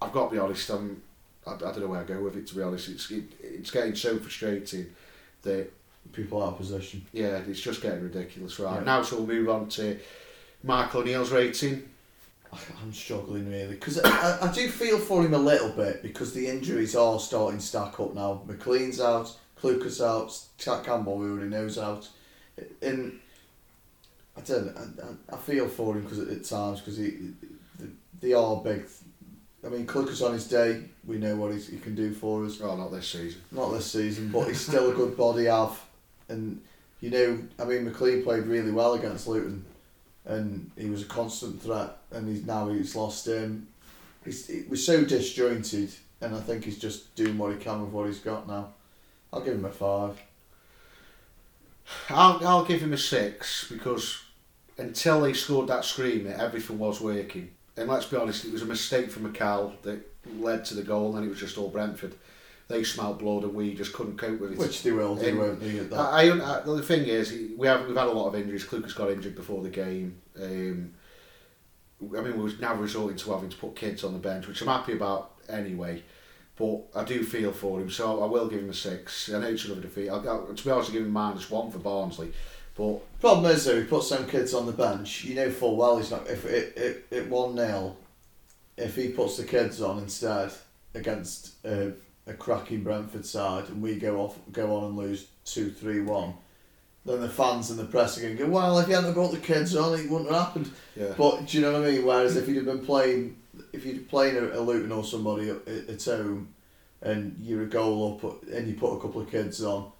I've got to be honest, I'm, I, I don't know where I go with it. To be honest, it's it, it's getting so frustrating that People out of position. yeah, it's just getting ridiculous. Right Yeah. now, so we'll move on to Michael O'Neill's rating. I'm struggling really because I, I, do feel for him a little bit because the injuries are starting to stack up now. McClean's out, Clucas out, Jack Campbell we already know's out, and I don't. I, I feel for him because at times because he they are big. I mean, Clucas on his day, we know what he can do for us. Oh, not this season. Not this season, but he's still a good body have, and you know, I mean, McLean played really well against Luton, and he was a constant threat, and he's now he's lost him. He's he was so disjointed, and I think he's just doing what he can with what he's got now. I'll give him a five. I'll, I'll give him a six because until he scored that screamer, everything was working. And let's be honest, it was a mistake from Mikel that led to the goal, and it was just all Brentford. They smelt blood, and we just couldn't cope with it. Which they will do, Um, won't they? At that. I, I, I, the thing is, we have we've had a lot of injuries. Clucas got injured before the game. Um, I mean, we're now resorting to having to put kids on the bench, which I'm happy about anyway. But I do feel for him, so I will give him a six. I know it's another defeat. I'll, I'll, to be honest, I'll give him minus one for Barnsley. But Problem is though, he puts some kids on the bench. You know full well he's not. If it it, it one 0 if he puts the kids on instead against a, a cracking Brentford side, and we go off go on and lose two three one, then the fans and the press are going to go, well, if you hadn't brought the kids on, it wouldn't have happened. yeah, But do you know what I mean? Whereas if you'd have been playing, if you'd playing a, a Luton or somebody at, at home, and you're a goal up and you put a couple of kids on,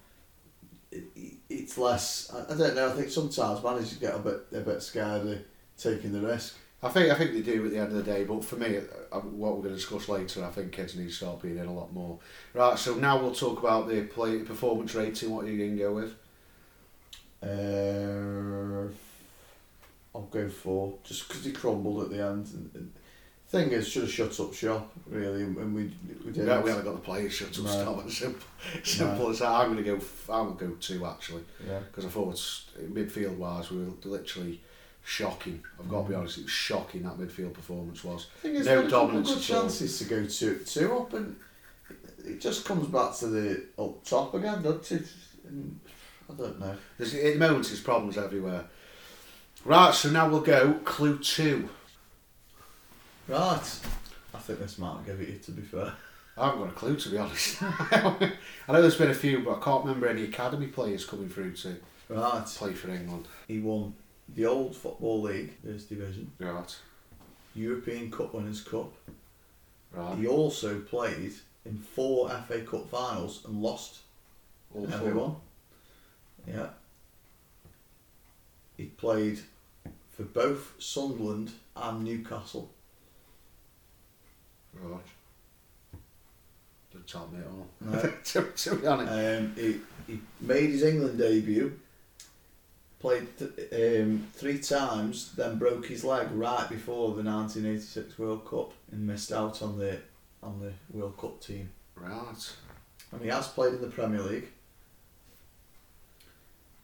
it, it's less. I, I don't know. I think sometimes managers get a bit a bit scared of taking the risk. I think I think they do at the end of the day. But for me, uh, what we're going to discuss later, I think kids need to start being in a lot more. Right. So now we'll talk about the play performance rating. What are you going to go with? Uh, I'll go for just because he crumbled at the end. And, and thing is, should have shut up shop really, and we we We didn't. haven't, we haven't got the players shut up. No. Stop. Simple, simple as that. I'm going to go. I'm going to go two actually. Yeah. because I thought it's, midfield wise we were literally shocking. I've got to be honest, it was shocking that midfield performance was. thing is, No no couple of dominance good at all. chances to go two two up, and it just comes back to the up top again, doesn't it? And I don't know. There's, at the moment, there's problems everywhere. Right, so now we'll go clue two. Right, I think this might give it you. To be fair, I haven't got a clue to be honest. I know there's been a few, but I can't remember any academy players coming through to right. play for England. He won the old football league, first division, Right, European Cup Winners' Cup. right. He also played in four FA Cup finals and lost All four. everyone. Yeah. He played for both Sunderland and Newcastle. Right. Don't tell me at all. No. to, to be honest. Um, he, he made his England debut, played th- um, three times, then broke his leg right before the 1986 World Cup and missed out on the on the World Cup team. Right. And he has played in the Premier League.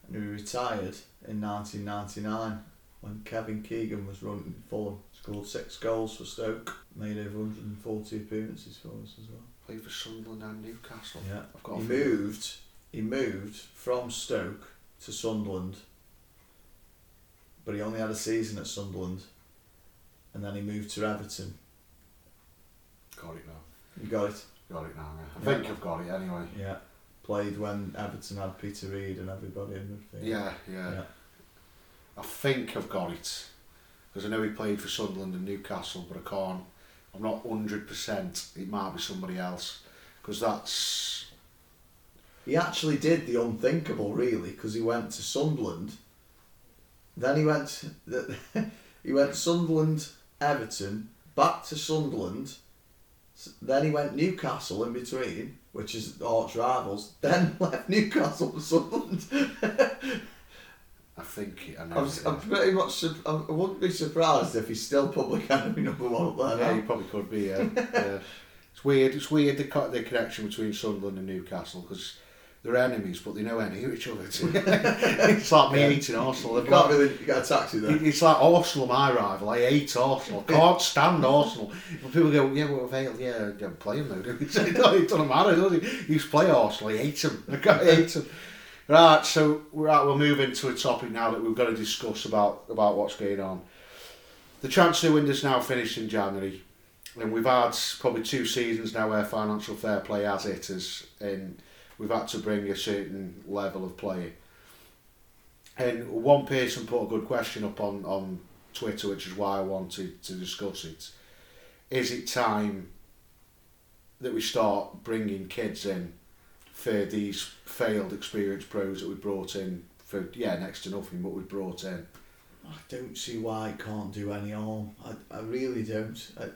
And he retired in 1999 when Kevin Keegan was running Fulham. Scored six goals for Stoke, made over 140 appearances for us as well. Played for Sunderland and Newcastle. Yeah. I've got He moved. He moved from Stoke to Sunderland, but he only had a season at Sunderland, and then he moved to Everton. Got it now. You got it. Got it now. Yeah. I Yeah. think I've got it anyway. Yeah. Played when Everton had Peter Reid and everybody in midfield. Yeah, yeah. Yeah. I think I've got it because I know he played for Sunderland and Newcastle, but I can't. I'm not hundred percent. It might be somebody else because that's He actually did the unthinkable, really, because he went to Sunderland. Then he went. he went Sunderland, Everton, back to Sunderland. Then he went Newcastle in between, which is arch rivals. Then left Newcastle for Sunderland. I think. I was, I'm pretty much. I wouldn't be surprised if he's still public enemy number one up there. yeah, he probably could be. Yeah. yeah. It's weird. It's weird the co- the connection between Sunderland and Newcastle because they're enemies, but they know how to hit each other. it's like me Yeah. hating Arsenal. You can't really get a taxi there. It's like Arsenal, my rival. I hate Arsenal. Can't stand Arsenal. But people go, yeah, well, Vale, yeah, I don't play him though. do we?" no, it doesn't matter, does it? He used to play Arsenal. He hates him. I hate him. Right, so right, we'll move into a topic now that we've got to discuss about about what's going on. The transfer window's now finished in January, and we've had probably two seasons now where financial fair play has hit us, and we've had to bring a certain level of play. And one person put a good question up on, on Twitter, which is why I wanted to discuss it. Is it time that we start bringing kids in for these failed experienced pros that we brought in for, yeah, next to nothing, but we brought in? I don't see why it can't do any harm. I, I really don't. I,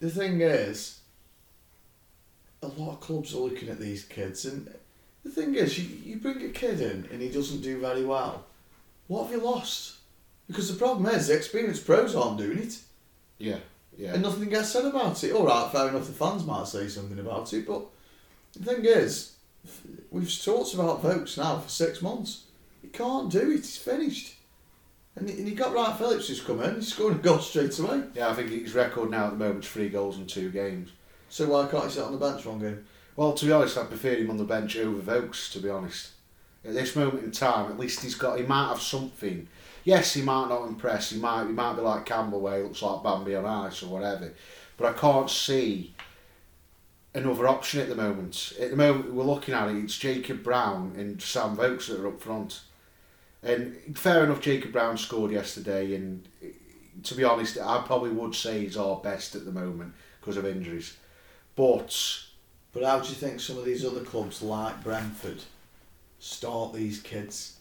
the thing is, a lot of clubs are looking at these kids, and the thing is, you, you bring a kid in and he doesn't do very well. What have you lost? Because the problem is, the experienced pros aren't doing it, Yeah, yeah. and nothing gets said about it. All right, fair enough, the fans might say something about it, but the thing is, we've talked about Vokes now for six months. He can't do it. He's finished. And he, and he got Wright Phillips who's come in. He's scoring a goal straight away. Yeah, I think his record now at the moment is three goals in two games. So why can't he sit on the bench one game? Well, to be honest, I prefer him on the bench over Vokes, to be honest. At this moment in time, at least he's got, he might have something. Yes, he might not impress, he might, he might be like Campbell where he looks like Bambi on ice or whatever. But I can't see another option at the moment. At the moment we're looking at it, it's Jacob Brown and Sam Vokes that are up front. And fair enough, Jacob Brown scored yesterday, and eh, to be honest, I probably would say he's our best at the moment because of injuries. But But how do you think some of these other clubs like Brentford start these kids?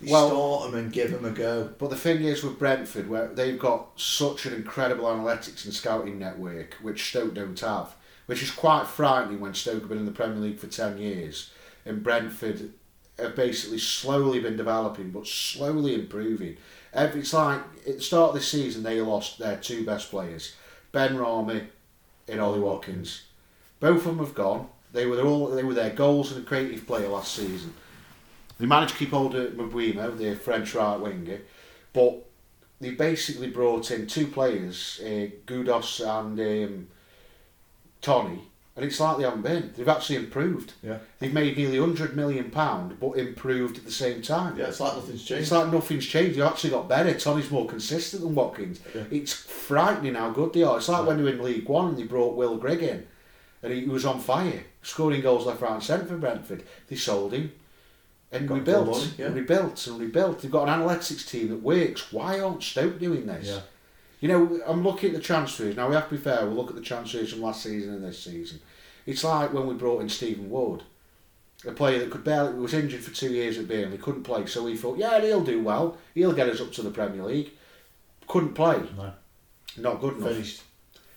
They Well- start them and give them a go. But the thing is with Brentford, where they've got such an incredible analytics and scouting network, which Stoke don't have, which is quite frightening when Stoke have been in the Premier League for 10 years, and Brentford have basically slowly been developing, but slowly improving. It's like, at the start of this season, they lost their two best players, Benrahma and Ollie Watkins. Both of them have gone. They were all they were their goals and a creative player last season. They managed to keep hold of Mbeumo, the French right winger, but they basically brought in two players, uh, Ghoddos and um, Toney, and it's like they haven't been. They've actually improved. Yeah. They've made nearly hundred million pound, but improved at the same time. Yeah, it's like nothing's changed. It's like nothing's changed. They've actually got better. Toney's more consistent than Watkins. Yeah. It's frightening how good they are. It's like Yeah. when they were in League One and they brought Will Grigg in, and he was on fire, scoring goals left, right, and centre for Brentford. They sold him, and Got rebuilt, money, yeah. and rebuilt, and rebuilt. They've got an analytics team that works. Why aren't Stoke doing this? yeah. You know, I'm looking at the transfers. Now, we have to be fair, we'll look at the transfers from last season and this season. It's like when we brought in Stephen Ward, a player that could barely, was injured for two years at Burnley, couldn't play, so we thought, yeah, he'll do well. He'll get us up to the Premier League. Couldn't play. No. Not good enough. Finished.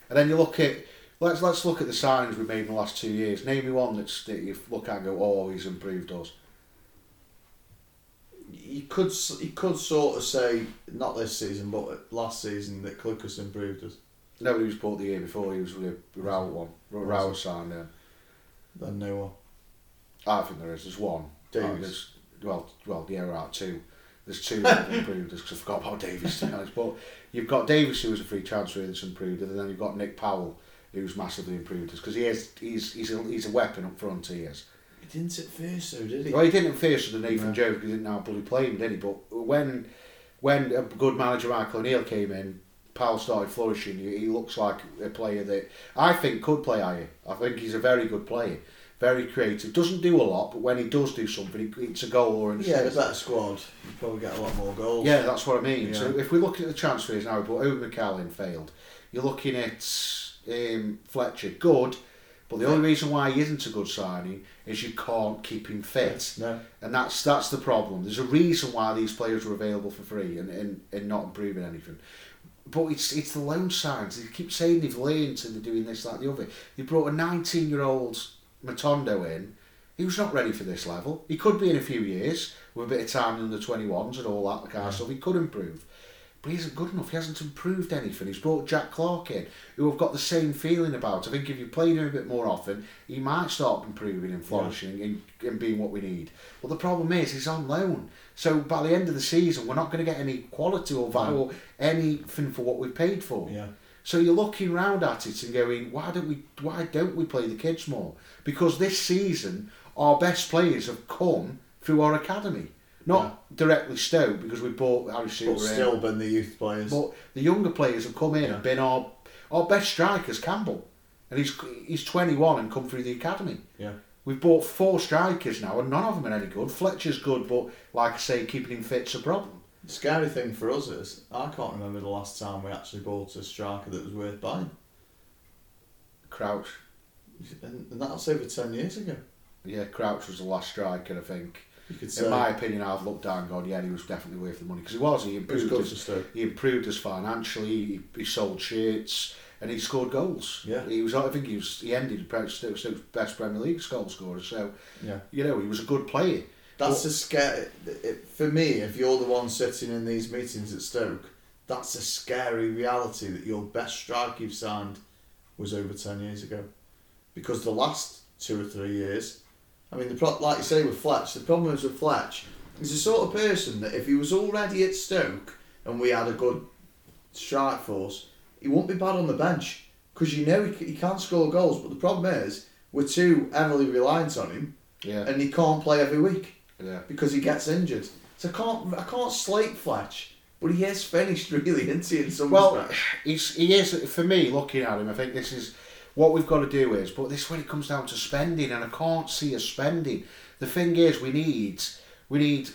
And then you look at, let's let's look at the signings we've made in the last two years. Name me one that's, that you look at and go, oh, he's improved us. You could you could sort of say not this season, but last season that Clucas improved us. Nobody was bought the year before, he was with the Rowett one. Rowett signed him. Then no one. I think there is. There's one. Davies. Oh, there's, well, well, yeah, right, two. There's two that improved us because I forgot about Davies to be honest. But you've got Davies who was a free transfer that's improved, and then you've got Nick Powell who's massively improved us because he is he's he's a, he's a weapon up front. He is. He didn't at first, though, did he? Well, he didn't face the Nathan No. Jones because he didn't know how bloody play him, did he? But when when a good manager Michael O'Neill came in, Powell started flourishing. He, he looks like a player that I think could play higher. I think he's a very good player, very creative. Doesn't do a lot, but when he does do something, it's a goal or an Yeah, the better squad. You probably get a lot more goals. Yeah, that's what I mean. So if we look at the transfers now, but Owen McCallum failed. You're looking at um, Fletcher, good, but the only reason why he isn't a good signing is you can't keep him fit. No. And that's that's the problem. There's a reason why these players were available for free and, and, and not improving anything. But it's it's the loan signs. They keep saying they've learned and they're doing this, that, the other. They brought a 19 year old Matondo in He was not ready for this level. He could be in a few years with a bit of time in the 21s and all that kind of stuff. He could improve. But he isn't good enough. He hasn't improved anything. He's brought Jack Clarke in, who I've got the same feeling about. I think if you played him a bit more often, he might start improving and flourishing and, and being what we need. But the problem is he's on loan. So by the end of the season, we're not going to get any quality or value or anything for what we've paid for. Yeah. So you're looking round at it and going, why don't we why don't we play the kids more? Because this season our best players have come through our academy. Not directly Stoke because we bought Harry Souttar But still been the youth players. But the younger players have come in Yeah. and been our our best strikers, Campbell. And he's he's 21 and come through the academy. yeah. We've bought four strikers now and none of them are any good. Fletcher's good, but like I say, keeping him fit's a problem. The scary thing for us is I can't remember the last time we actually bought a striker that was worth buying, Crouch. and, and that's over ten years ago. Yeah, Crouch was the last striker, I think. Say In my opinion, I've looked down and gone, yeah, he was definitely worth the money because he was. He improved. good His, he improved us financially. He, he sold shirts and he scored goals. Yeah. he was. I think he was. He ended Stoke's best Premier League goal scorer. So Yeah. you know he was a good player. That's But- a scary. For me, if you're the one sitting in these meetings at Stoke, that's a scary reality that your best strike you've signed was over ten years ago, because the last two or three years, I mean, the pro- like you say with Fletch, the problem is with Fletch, he's the sort of person that if he was already at Stoke and we had a good strike force, he won't be bad on the bench because you know he, c- he can't score goals. But the problem is we're too heavily reliant on him, Yeah, and he can't play every week yeah. because he gets injured. So I can't I can't slate Fletch, but he is finished really, isn't he? In some Well, he's, he is for me looking at him. I think this is what we've got to do is, but this it comes down to spending, and I can't see us spending. The thing is, we need we need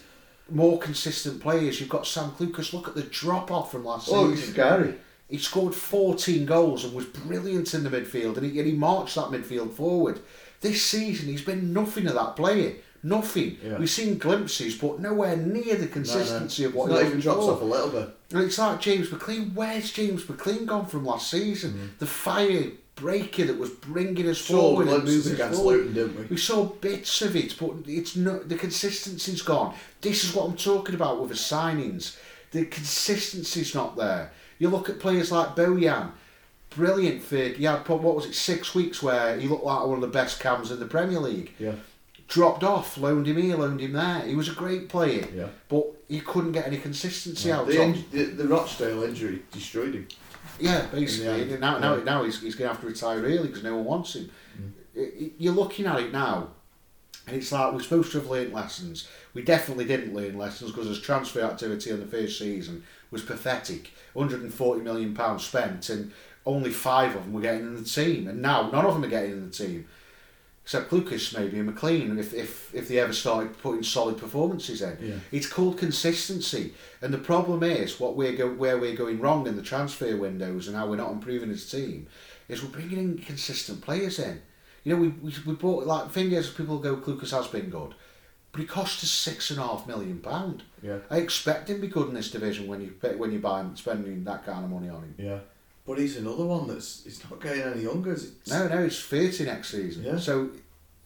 more consistent players. You've got Sam Clucas. Look at the drop off from last Oh, season. scary. He scored 14 goals and was brilliant in the midfield, and he, and he marched that midfield forward. This season, he's been nothing of that player. Nothing. Yeah. We've seen glimpses, but nowhere near the consistency of what It's he not even drops off a little bit. And it's like James McClean. Where's James McClean gone from last season? Mm-hmm. The fire breaker that was bringing us Saw forward and moving against forward. Luton, didn't we? We saw bits of it, but it's not the consistency's gone. This is what I'm talking about with the signings. The consistency's not there. You look at players like Bojan, brilliant for he had what was it six weeks where he looked like one of the best cams in the Premier League. Yeah. Dropped off, loaned him here, loaned him there. He was a great player, Yeah. but he couldn't get any consistency out The, of him. in, the, the Rochdale injury destroyed him. Yeah, basically. Now, now, yeah. now he's, he's going to have to retire early because no one wants him. I- I- You're looking at it now, and it's like we're supposed to have learnt lessons. We definitely didn't learn lessons because his transfer activity in the first season was pathetic. 140 million pounds spent, and only five of them were getting in the team, and now none of them are getting in the team. Except Clucas maybe and McClean, if, if, if they ever started putting solid performances in. Yeah. It's called consistency, and the problem is what we're go, where we're going wrong in the transfer windows and how we're not improving his team is we're bringing in consistent players in. You know, we we, we bought like thing is people go Clucas has been good, but he cost us six and a half million pound. Yeah. I expect him to be good in this division when you when you buy him, spending that kind of money on him. Yeah. But he's another one that's he's not getting any younger. Is? No, no, he's thirty next season, Yeah. so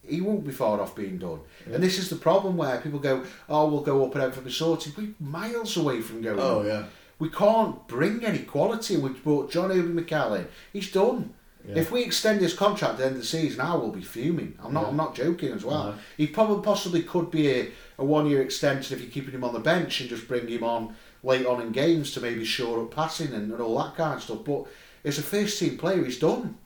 he won't be far off being done. Yeah. And this is the problem where people go, "Oh, we'll go up and everything be sorted." We're miles away from going. Oh yeah. We can't bring any quality. We've brought John Obi McCallum. He's done. Yeah. If we extend his contract at the end of the season, I will be fuming. I'm not. Yeah. I'm not joking as well. No. He probably possibly could be a, a one year extension if you're keeping him on the bench and just bring him on late on in games to maybe shore up passing and, and all that kind of stuff. But as a first team player, he's done.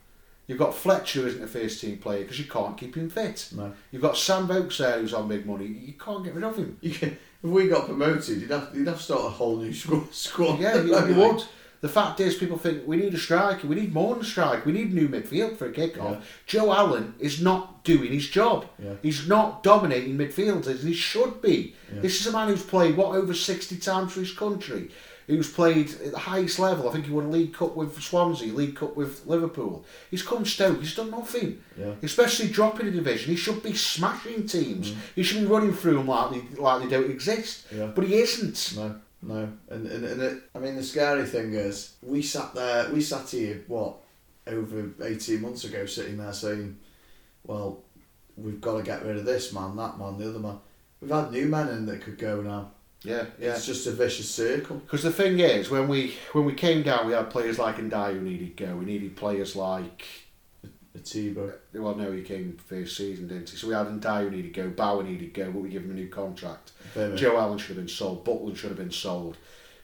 You've got Fletcher, who isn't a first team player because you can't keep him fit. No. You've got Sam Vokes there, who's on big money. You can't get rid of him. You can, if we got promoted, you'd have you'd have to start a whole new squad. squad Yeah, you, you would. The fact is, people think we need a striker. We need more than a striker. We need new midfield for a kick-off. Yeah. Joe Allen is not doing his job. Yeah. He's not dominating midfield as he should be. Yeah. This is a man who's played what over sixty times for his country. Who's played at the highest level? I think he won a League Cup with Swansea, League Cup with Liverpool. He's come Stoke. He's done nothing. Especially dropping a division, he should be smashing teams. Mm. He should be running through them like they, like they don't exist. But he isn't. No, no, and and, and it, I mean the scary thing is we sat there, we sat here what over eighteen months ago, sitting there saying, well, we've got to get rid of this man, that man, the other man. We've had new men in that could go now. Yeah, yeah. It's just a vicious circle. Because the thing is, when we when we came down, we had players like Ndiaye who needed go. We needed players like Etebo. Uh, well, no, he came first season, didn't he? So we had who needed go, Bauer needed go, but we give him a new contract. Bimmer. Joe Allen should have been sold. Butland should have been sold.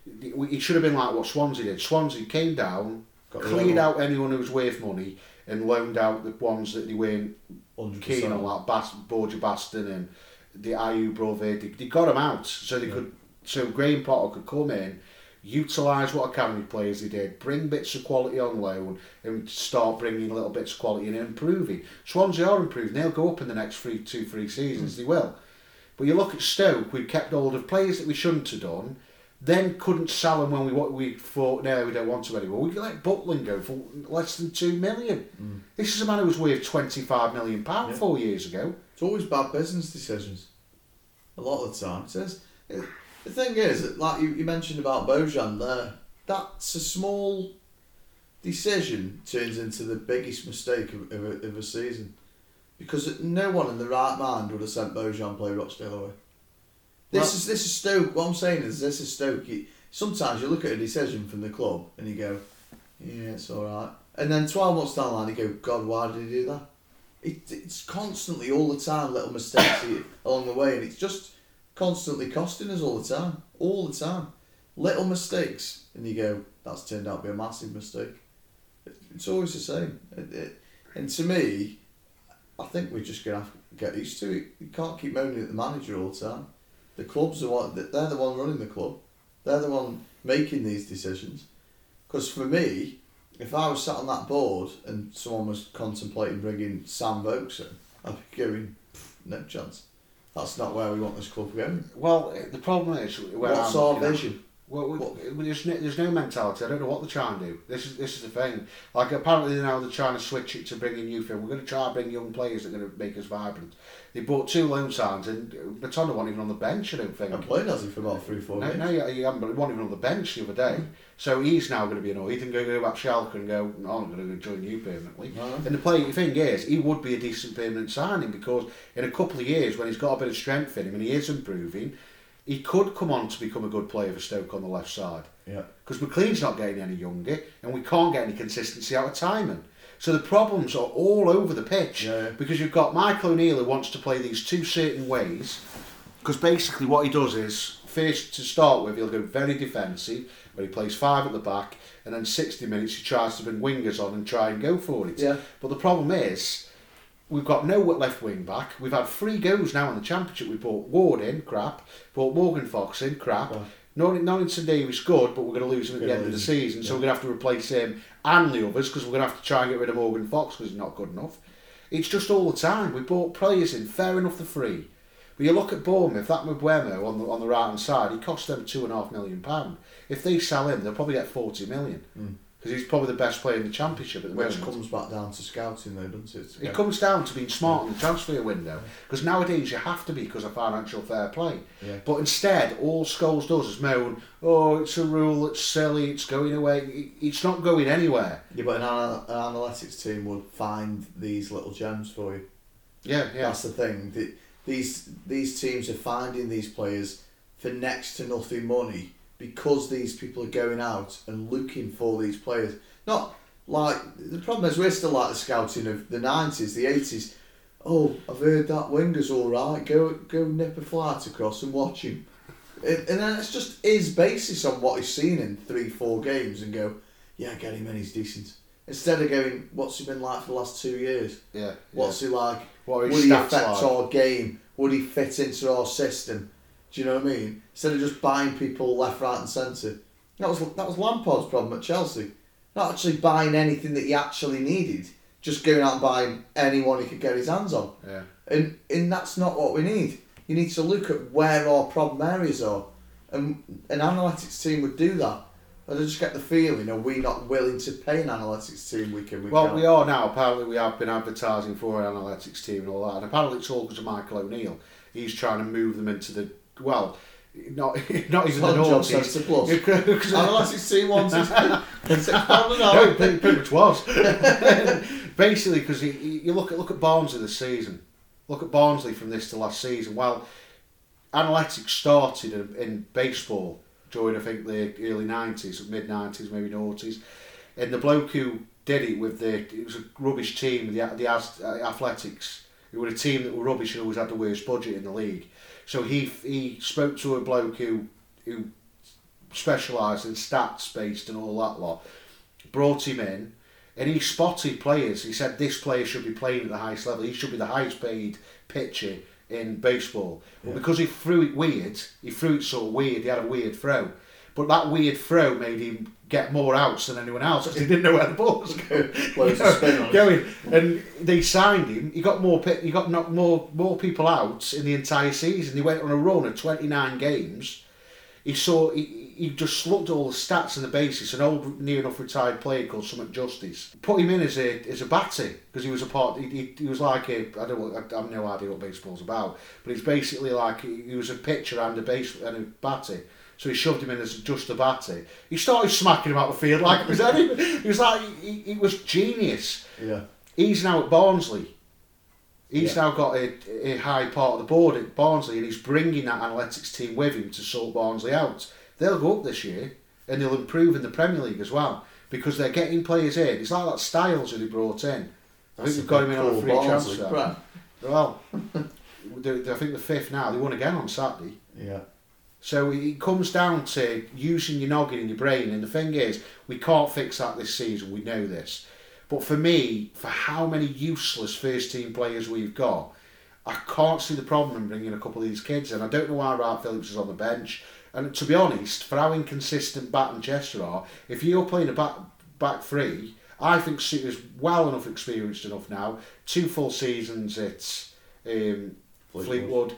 It should have been like what Swansea did. Swansea came down, Got rid cleared out anyone who was worth money, and loaned out the ones that they weren't 100%. keen on, like Bas- Borja Baston and the Ayew Brove. They, they got them out so they Yeah. could, so Graham Potter could come in, utilise what academy players they did, bring bits of quality on loan, and start bringing little bits of quality and improving. Swansea are improving. They'll go up in the next three, two, three seasons. Hmm. They will. But you look at Stoke, we've kept hold of players that we shouldn't have done. Then couldn't sell them when we what we thought no we don't want to anymore. We let Butland go for less than two million. Hmm. This is a man who was worth twenty five million pound Yeah. four years ago. It's always bad business decisions. A lot of the time. It says, the thing is, like you, you mentioned about Bojan there, that's a small decision turns into the biggest mistake of, of, a, of a season. Because no one in the right mind would have sent Bojan play Rochdale away. This Well- is this is Stoke. What I'm saying is this is Stoke. You, sometimes you look at a decision from the club and you go, yeah, it's all right. And then 12 months down the line, you go, God, why did he do that? It, it's constantly, all the time, little mistakes along the way, and it's just constantly costing us all the time. All the time. Little mistakes, and you go, that's turned out to be a massive mistake. It's always the same. It, it, and to me, I think we're just to have to get used to it. You can't keep moaning at the manager all the time. The club's are what they're the one running the club. They're the one making these decisions. Because for me, if I was sat on that board and someone was contemplating bringing Sam Vokes in, I'd be going, no chance. That's not where we want this club going. Well, the problem is where What's I'm our vision? Well, we- well, there's, no, there's no mentality. I don't know what they're trying to do. This is this is the thing. Like apparently now they're trying to switch it to bringing youth in. We're going to try and bring young players that are going to make us vibrant. They bought two loan signs and Matondo wasn't even on the bench. I don't think. I played as he for about three, four No, no, you, you haven't, but he wasn't even on the bench the other day. So he's now going to be annoyed and to go back to Schalke and go, no, I'm going to join you permanently. No. And the play, thing is, he would be a decent permanent signing because in a couple of years, when he's got a bit of strength in him and he is improving, he could come on to become a good player for Stoke on the left side. Yeah. Because McClean's not getting any younger and we can't get any consistency out of Tymon. So the problems are all over the pitch Yeah, because you've got Michael O'Neill who wants to play these two certain ways. Because basically what he does is, first to start with, he'll go very defensive, where he plays five at the back, and then 60 minutes he tries to bring wingers on and try and go for it. Yeah. But the problem is, we've got no left wing back. We've had three goes now in the championship. We brought Ward in, crap. Brought Morgan Fox in, crap. Right. Norring- Norrington Davies good, but we're going to lose him at the end of the season, so we're going to have to replace him and the others because we're going to have to try and get rid of Morgan Fox because he's not good enough. It's just all the time. We bought players in, fair enough, the free. But you look at Bournemouth, that Mbeumo on the on the right hand side, he cost them two and a half million pound. If they sell him, they'll probably get forty million because he's probably the best player in the championship at the Which moment. comes back down to scouting, though, doesn't it? It comes down to being smart in the transfer window because nowadays you have to be because of financial fair play. Yeah. But instead, all Scholes does is moan, "Oh, it's a rule. It's silly. It's going away. It's not going anywhere." Yeah, but an, an analytics team would find these little gems for you. Yeah, yeah. That's the thing. The, these these teams are finding these players for next to nothing money because these people are going out and looking for these players. Not like the problem is we're still like the scouting of the nineties, the eighties. Oh, I've heard that winger's all right. Go go nip a flight across and watch him. And, and then it's just his basis on what he's seen in three, four games and go, yeah, get him in, he's decent. Instead of going, what's he been like for the last two years? yeah. What's he like? What Would he affect like? our game? Would he fit into our system? Do you know what I mean? Instead of just buying people left, right, and centre. That was that was Lampard's problem at Chelsea. Not actually buying anything that he actually needed, just going out and buying anyone he could get his hands on. Yeah. And and that's not what we need. You need to look at where our problem areas are, and an analytics team would do that. I just get the feeling, are we not willing to pay an analytics team week in week Well, out? we are now. Apparently, we have been advertising for an analytics team and all that. And apparently, it's all because of Michael O'Neill. He's trying to move them into the well, not not even not the a job noughties. centre plus. Because- Analytics team wants it. It's an no, pretty, pretty much was. Basically, because you, you look at look at Barnes of the season. Look at Barnsley from this to last season. Well, analytics started in, in baseball during I think the early nineties, mid nineties, maybe noughties, and the bloke who did it with the it was a rubbish team, the the uh, Athletics. It was a team that were rubbish and always had the worst budget in the league. So he he spoke to a bloke who who specialised in stats based and all that lot. Brought him in, and he spotted players. He said this player should be playing at the highest level. He should be the highest paid pitcher in baseball. But Yeah. because he threw it weird, he threw it sort of weird. He had a weird throw, but that weird throw made him get more outs than anyone else because he didn't know where the ball was going. Of spin going. And they signed him. He got more. He got knocked more more people out in the entire season. He went on a run of twenty nine games. He saw. He, he just looked at all the stats and the basis. An old, near enough retired player called Summit Justice put him in as a as a batter because he was a part. He, he, he was like a. I don't. know, I have no idea what baseball's about, but it's basically like he, he was a pitcher and a base and a batter. So he shoved him in as just a batter. He started smacking him out the field like it was anything. He was like he, he was genius. Yeah. He's now at Barnsley. He's Yeah. now got a, a high part of the board at Barnsley, and he's bringing that analytics team with him to sort Barnsley out. They'll go up this year, and they'll improve in the Premier League as well because they're getting players in. It's like that Styles who they brought in. I think they've got him in on a free Barnsley, transfer. Well, I think the fifth now. They won again on Saturday. Yeah. So it comes down to using your noggin and your brain. And the thing is, we can't fix that this season. We know this. But for me, for how many useless first team players we've got, I can't see the problem in bringing a couple of these kids in. I don't know why Wright Phillips is on the bench. And to be honest, for how inconsistent Batth and Chester are, if you're playing a back back three, I think Souttar's well enough experienced enough now. Two full seasons at um, Fleetwood. Fleetwood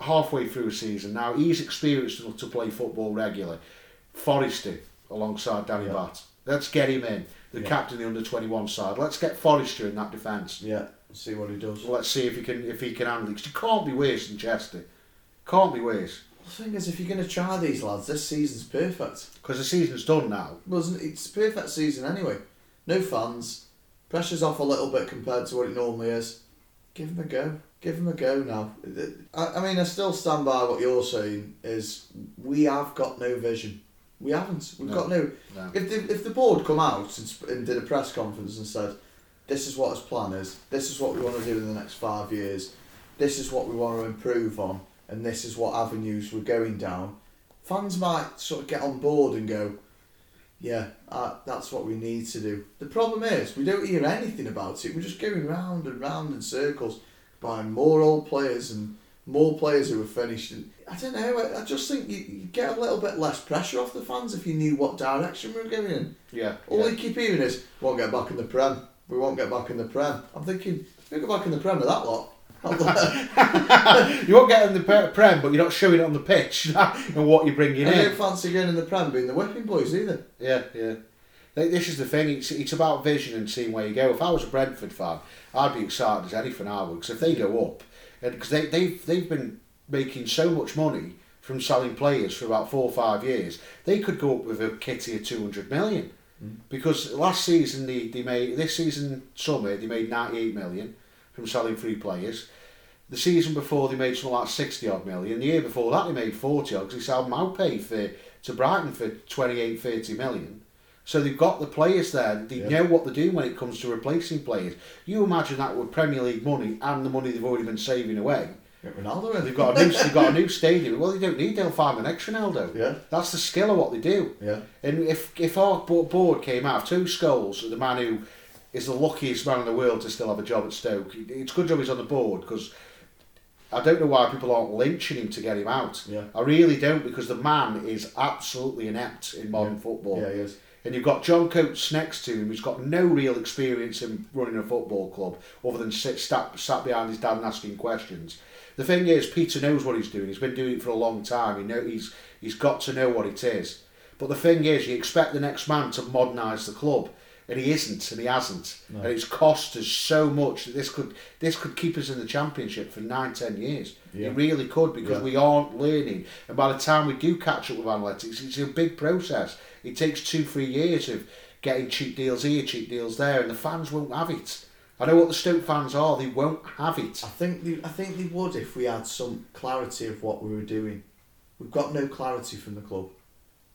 halfway through a season now. He's experienced enough to play football regularly. Forrester alongside Danny Yeah. Batth. Let's get him in. The Yeah. captain of the under twenty one side. Let's get Forrester in that defence. Yeah. See what he does. Let's see if he can if he can handle it. 'Cause he can't be worse than Chester. Can't be worse. The thing is, if you're going to try these lads, this season's perfect. Because the season's done now. Wasn't it's a perfect season anyway. No fans. Pressure's off a little bit compared to what it normally is. Give him a go. Give him a go now. I, I mean, I still stand by what you're saying. Is we have got no vision. We haven't. We've No. got no. No. If the if the board come out and, and did a press conference and said, "This is what his plan is. This is what we want to do in the next five years. This is what we want to improve on, and this is what avenues we're going down," fans might sort of get on board and go, "Yeah, uh, that's what we need to do." The problem is we don't hear anything about it. We're just going round and round in circles, buying more old players and more players who are finished. And I don't know. I, I just think you, you get a little bit less pressure off the fans if you knew what direction we were going in. Yeah. All yeah. they keep hearing is, "We won't get back in the Prem. We won't get back in the Prem." I'm thinking, "We get back in the Prem with that lot." You won't get in the prem, but you're not showing it on the pitch and what you're bringing in. I don't fancy going in the Prem being the whipping boys either. Yeah, yeah. Like, This is the thing. It's it's about vision and seeing where you go. If I was a Brentford fan, I'd be excited as anything I would. Because if they go up, and because they they've they've been making so much money from selling players for about four or five years, they could go up with a kitty of two hundred million. Mm. Because last season they, they made this season summer they made ninety eight million from selling free players. The season before they made something like sixty odd million. The year before that they made forty odd because they sold Maupay for to Brighton for 28, 30 million. So they've got the players there. They Yeah. know what they're doing when it comes to replacing players. You imagine that with Premier League money and the money they've already been saving away. Get Ronaldo in. They've got a new they've got a new stadium. Well, they don't need. They'll find an next Ronaldo. Yeah. That's the skill of what they do. Yeah. And if if our board came out of two skulls, the man who is the luckiest man in the world to still have a job at Stoke, it's a good job he's on the board because I don't know why people aren't lynching him to get him out. Yeah. I really don't because the man is absolutely inept in modern football. Yeah, he is. And you've got John Coates next to him, who's got no real experience in running a football club other than sit sat, sat behind his dad and asking questions. The thing is, Peter knows what he's doing. He's been doing it for a long time. He know he's he's got to know what it is. But the thing is, you expect the next man to modernise the club, and he isn't, and he hasn't. No. And it's cost us so much that this could this could keep us in the championship for nine, ten years. Yeah. It really could because Yeah. we aren't learning. And by the time we do catch up with analytics, it's a big process. It takes two, three years of getting cheap deals here, cheap deals there, and the fans won't have it. I know what the Stoke fans are. They won't have it. I think they, I think they would if we had some clarity of what we were doing. We've got no clarity from the club.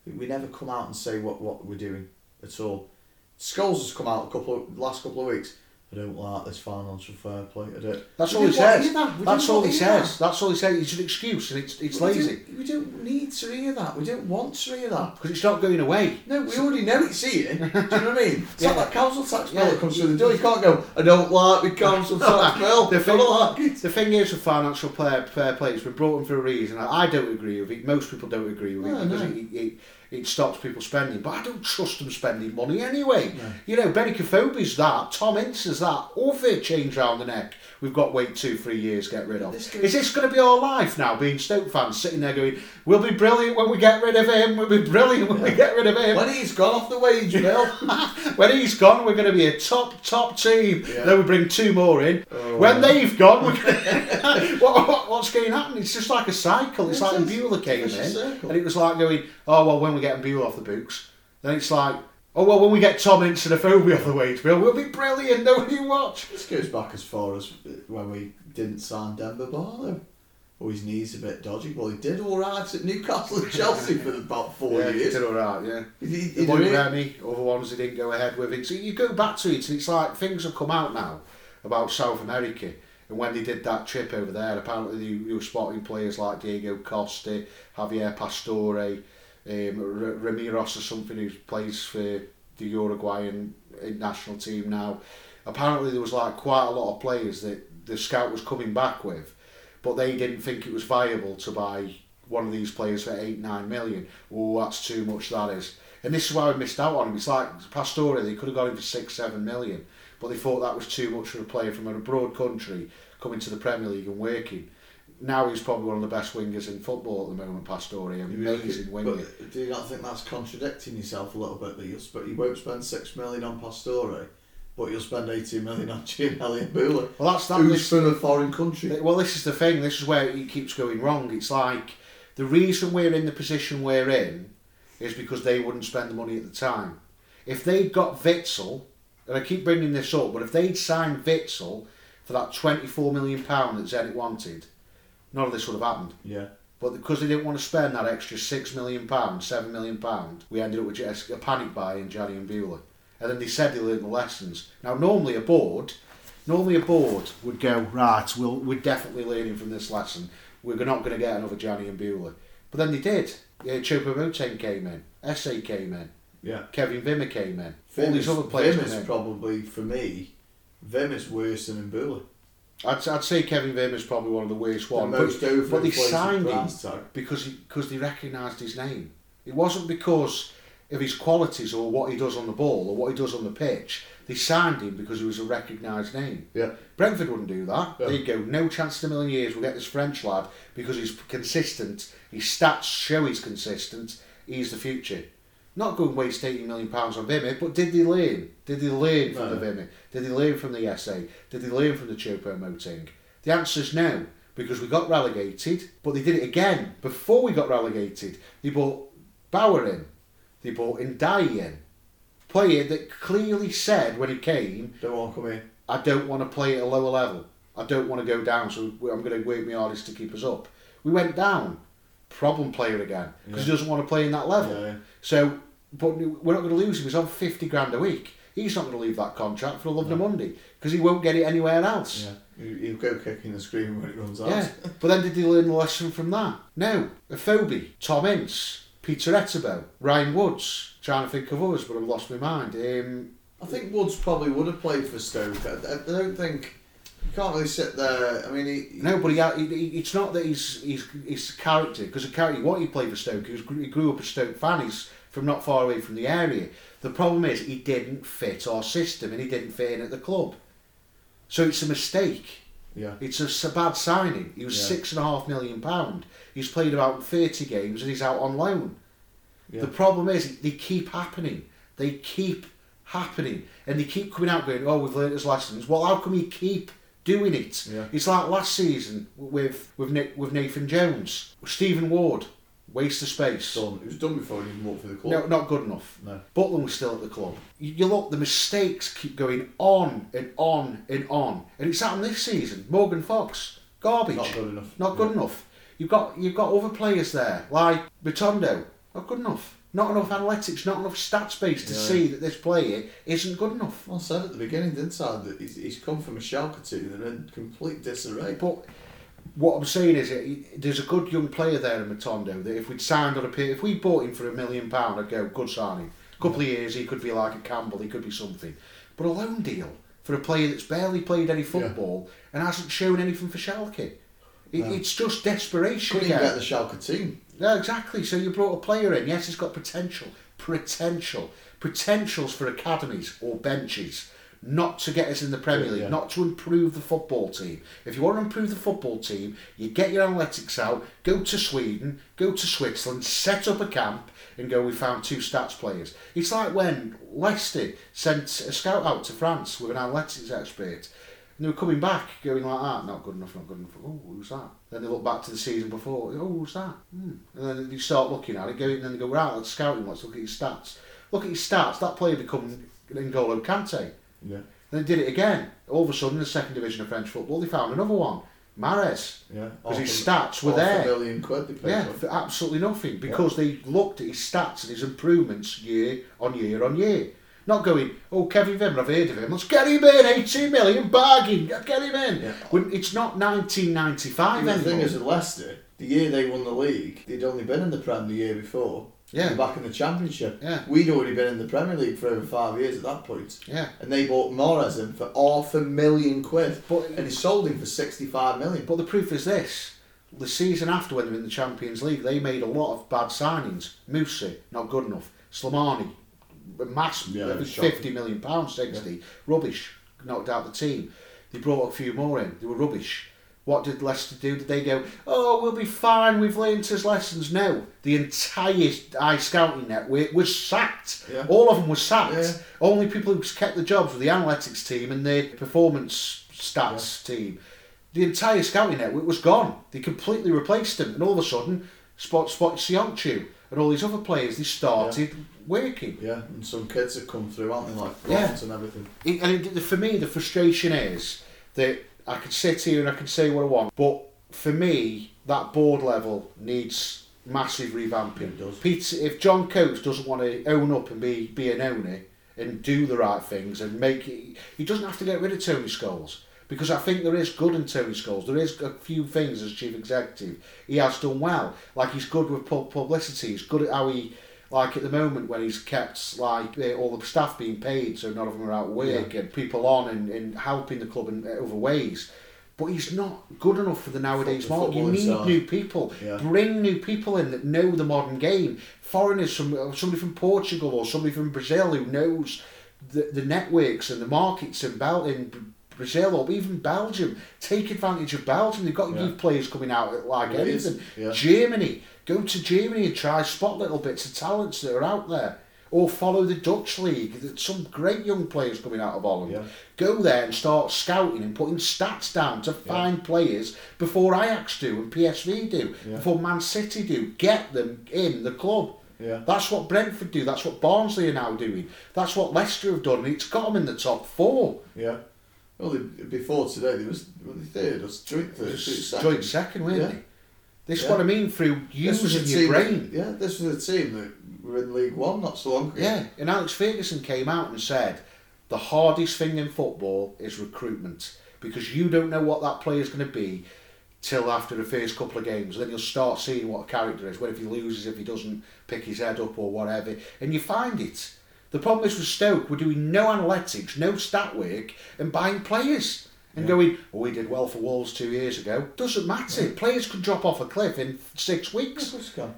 We, never come out and say what, what we're doing at all. Scholes has come out a couple of last couple of weeks. I don't like this financial fair play. I don't. That's We all he didn't want to says. that. That's all he to hear says. That's all he says. It's an excuse and it's it's We lazy don't, we don't need to hear that. We don't want to hear that. because it's not going away. No, we already know it's eating. Do you know what I mean? It's Yeah. not that council tax bill Yeah. that comes through the door. You can't go, I don't like the council tax bill. The thing, don't like it. the thing is with financial fair, fair play, it's been brought in for a reason. I, I don't agree with it. Most people don't agree with No, it because no. it, it, it stops people spending. But I don't trust them spending money anyway. No. You know, Benik Afobe's that, Tom Ince is that, other change round the neck. We've got to wait two, three years to get rid of. This goes- Is this going to be our life now, being Stoke fans, sitting there going, we'll be brilliant when we get rid of him, we'll be brilliant when we get rid of him. When he's gone off the wage bill. when he's gone, we're going to be a top, top team. Yeah. Then we bring two more in. Oh, when wow. they've gone, we're gonna... what, what, what's going to happen? It's just like a cycle. It's It like when is. Imbula came It's a in, circle. and it was like going, oh, well, when we get Imbula off the books, then it's like, oh, well, when we get Tom Afobe off the wage bill, we'll be brilliant. Nobody watch. This goes back as far as uh, when we didn't sign Denver Barlow. Oh, his knee's a bit dodgy. Well, he did all right at Newcastle and Chelsea for about four yeah, he did all right, yeah. He, he, The he one. Remy, other ones he didn't go ahead with it. So you go back to it, and it's like things have come out now about South America. And when they did that trip over there, apparently they were spotting players like Diego Costa, Javier Pastore, um, R- Ramiros or something who plays for the Uruguayan national team now. Apparently there was like quite a lot of players that the scout was coming back with, but they didn't think it was viable to buy one of these players for eight, nine million. Oh, that's too much, that is. And this is why we missed out on him. It's like Pastore, they could have got him for six, seven million, but they thought that was too much for a player from an abroad country coming to the Premier League and working. Now he's probably one of the best wingers in football at the moment, Pastore. Amazing winger. But do you not think that's contradicting yourself a little bit? That you'll sp- you won't spend six million on Pastore, but you'll spend eighteen million on Giannelli Imbula, Well, that's that. who's This, from a foreign country. well, this is the thing. This is where it keeps going wrong. It's like the reason we're in the position we're in is because they wouldn't spend the money at the time. If they'd got Witsel, and I keep bringing this up, but if they'd signed Witsel for that twenty-four million pound that Zenit wanted, none of this would have happened. Yeah. But because they didn't want to spend that extra six million pound, seven million pound, we ended up with a panic buy in Giannelli Imbula. And then they said they learned the lessons. Now normally a board, normally a board would go right. We'll we're definitely learning from this lesson. We're not going to get another Giannelli Imbula. But then they did. Yeah, Choupo-Moting came in. Essay came in. Yeah. Kevin Wimmer came in. All these other players Vim came in. probably for me. Vim is worse than Imbula. I'd, I'd say Kevin Wimmer's probably one of the worst ones. But, but they signed him because he, because they recognised his name. It wasn't because of his qualities or what he does on the ball or what he does on the pitch. They signed him because he was a recognised name. Yeah. Brentford wouldn't do that. Yeah. They'd go, no chance in a million years we'll get this French lad because he's consistent, his stats show he's consistent, he's the future. Not go and waste eighty million pounds on Wimmer, but did they learn? Did they learn from No. the Wimmer? Did they learn from the SA? Did they learn from the Choupo-Moting? The answer is no, because we got relegated, but they did it again. Before we got relegated, they bought Bauer in, they bought Ndiaye in. Player that clearly said when he came, Don't want to come in. I don't want to play at a lower level. I don't want to go down, so I'm going to work my hardest to keep us up. We went down. Problem player again because he doesn't want to play in that level. Yeah, yeah. So, but we're not going to lose him. He's on fifty grand a week. He's not going to leave that contract for a love No. Monday because he won't get it anywhere else. Yeah. You go kicking and screaming when it runs out. Yeah. but then did he learn the lesson from that? No. Afobe, Tom Ince, Peter Etebo, Ryan Woods. Trying to think of others, but I've lost my mind. Um, I think Woods probably would have played for Stoke. I, I I don't think you can't really sit there. I mean, he, No, but he, he, he- it's not that he's he's he's a character because a character. What he played for Stoke, he, was, he grew up a Stoke fan. He's from not far away from the area. The problem is he didn't fit our system and he didn't fit in at the club. So it's a mistake. yeah, It's a bad signing. He was Yeah. six and a half million pound. He's played about thirty games and he's out on loan. yeah. The problem is they keep happening. They keep happening, and they keep coming out going, "Oh, we've learned his lessons." Well, how come you keep doing it? Yeah. It's like last season with with Nick, with Nathan Jones, Stephen Ward. Waste of space. Done. It was done before he even worked for the club. No, not good enough. No. Butland was still at the club. You, you look, the mistakes keep going on and on and on, and it's happened this season. Morgan Fox, garbage, Not good enough. not good enough. You've got you've got other players there like Ritondo, not good enough. Not enough analytics, not enough stats base to Yeah. see that this player isn't good enough. Well, I said at the beginning, didn't I, that he's, he's come from a Schalke team and in complete disarray. But what I'm saying is, it, there's a good young player there in Matondo that if we'd signed on a if we bought him for a million pound, I'd go good signing. A couple of years, he could be like a Campbell, he could be something. But a loan deal for a player that's barely played any football and hasn't shown anything for Schalke. It, No. It's just desperation Couldn't even again. get the Schalke team. Yeah, exactly. So you brought a player in. Yes, he's got potential. Potential. Potentials for academies or benches. Not to get us in the Premier League, Yeah. not to improve the football team. If you want to improve the football team, you get your analytics out, go to Sweden, go to Switzerland, set up a camp, and go, we found two stats players. It's like when Leicester sent a scout out to France with an analytics expert, and they were coming back, going like that, not good enough, not good enough. Oh, who's that? Then they look back to the season before, oh, who's that? Hmm. And then they start looking at it, go, and then they go, right, let's scout him, let's look at his stats. Look at his stats, that player become N'Golo Kante. Yeah. Then did it again. All of a sudden, in the second division of French football, they found another one, Mahrez. Yeah. Because his stats were there. A million quid they paid Yeah, for. absolutely nothing because they looked at his stats and his improvements year on year on year. Not going, oh, Kevin Wimmer, I've heard of him, let's get him in, 18 million, bargain, get get him in. Yeah. When it's not 1995 And the thing is, at Leicester, the year they won the league, they'd only been in the Prem the year before. Yeah. Back in the Championship. Yeah. We'd already been in the Premier League for over five years at that point. yeah, And they bought Mahrez in for half a million quid. But- and he sold him for 65 million. but the proof is this. The season after when they were in the Champions League, they made a lot of bad signings. Musa, not good enough. Slimani, a mass, Yeah, I think shocking. 50 million pounds, 60. Rubbish, knocked out the team. They brought a few more in. They were rubbish. What did Leicester do? Did they go, oh, we'll be fine, we've learned his lessons? No. The entire eye scouting network was sacked. Yeah. All of them were sacked. Yeah. Only people who kept the jobs were the analytics team and the performance stats team. The entire scouting network was gone. They completely replaced them, and all of a sudden, Spot Spot Söyüncü and all these other players they started working. Yeah, and some kids have come through, aren't they? Like Yeah. And everything. It, and it, for me, the frustration is that I can sit here and I can say what I want, but for me, that board level needs massive revamping. It does. Peter, if John Coates doesn't want to own up and be be an owner and do the right things and make it, he doesn't have to get rid of Tony Scholes. Because I think there is good in Tony Scholes. There is a few things as chief executive he has done well. Like he's good with publicity. He's good at how he, like at the moment when he's kept like eh, all the staff being paid, so none of them are out of work and people on and, and helping the club in other ways. But he's not good enough for the nowadays the market. You need new people. Yeah. Bring new people in that know the modern game. Foreigners, from somebody from Portugal or somebody from Brazil who knows the, the networks and the markets in, Bel- in Brazil or even Belgium. Take advantage of Belgium. They've got Yeah. youth players coming out like is, anything. yeah. Germany. Go to Germany and try spot little bits of talents that are out there. Or follow the Dutch league. There's some great young players coming out of Holland. Yeah. Go there and start scouting and putting stats down to find players before Ajax do and PSV do, Yeah. before Man City do. Get them in the club. Yeah. That's what Brentford do. That's what Barnsley are now doing. That's what Leicester have done. and It's got them in the top four. Yeah. Well, they, before today, they was were they third or joint third, It's second. joint second, weren't Yeah. they? This is Yeah. what I mean through This was a using your team brain. That, yeah, this was a team that were in League One not so long ago. Yeah, and Alex Ferguson came out and said the hardest thing in football is recruitment because you don't know what that player is going to be till after the first couple of games. Then you'll start seeing what a character is. What if he loses, if he doesn't pick his head up or whatever, and you find it. The problem is with Stoke, we're doing no analytics, no stat work, and buying players. And Yeah. going, oh, we did well for Wolves two years ago. Doesn't matter. Players can drop off a cliff in six weeks.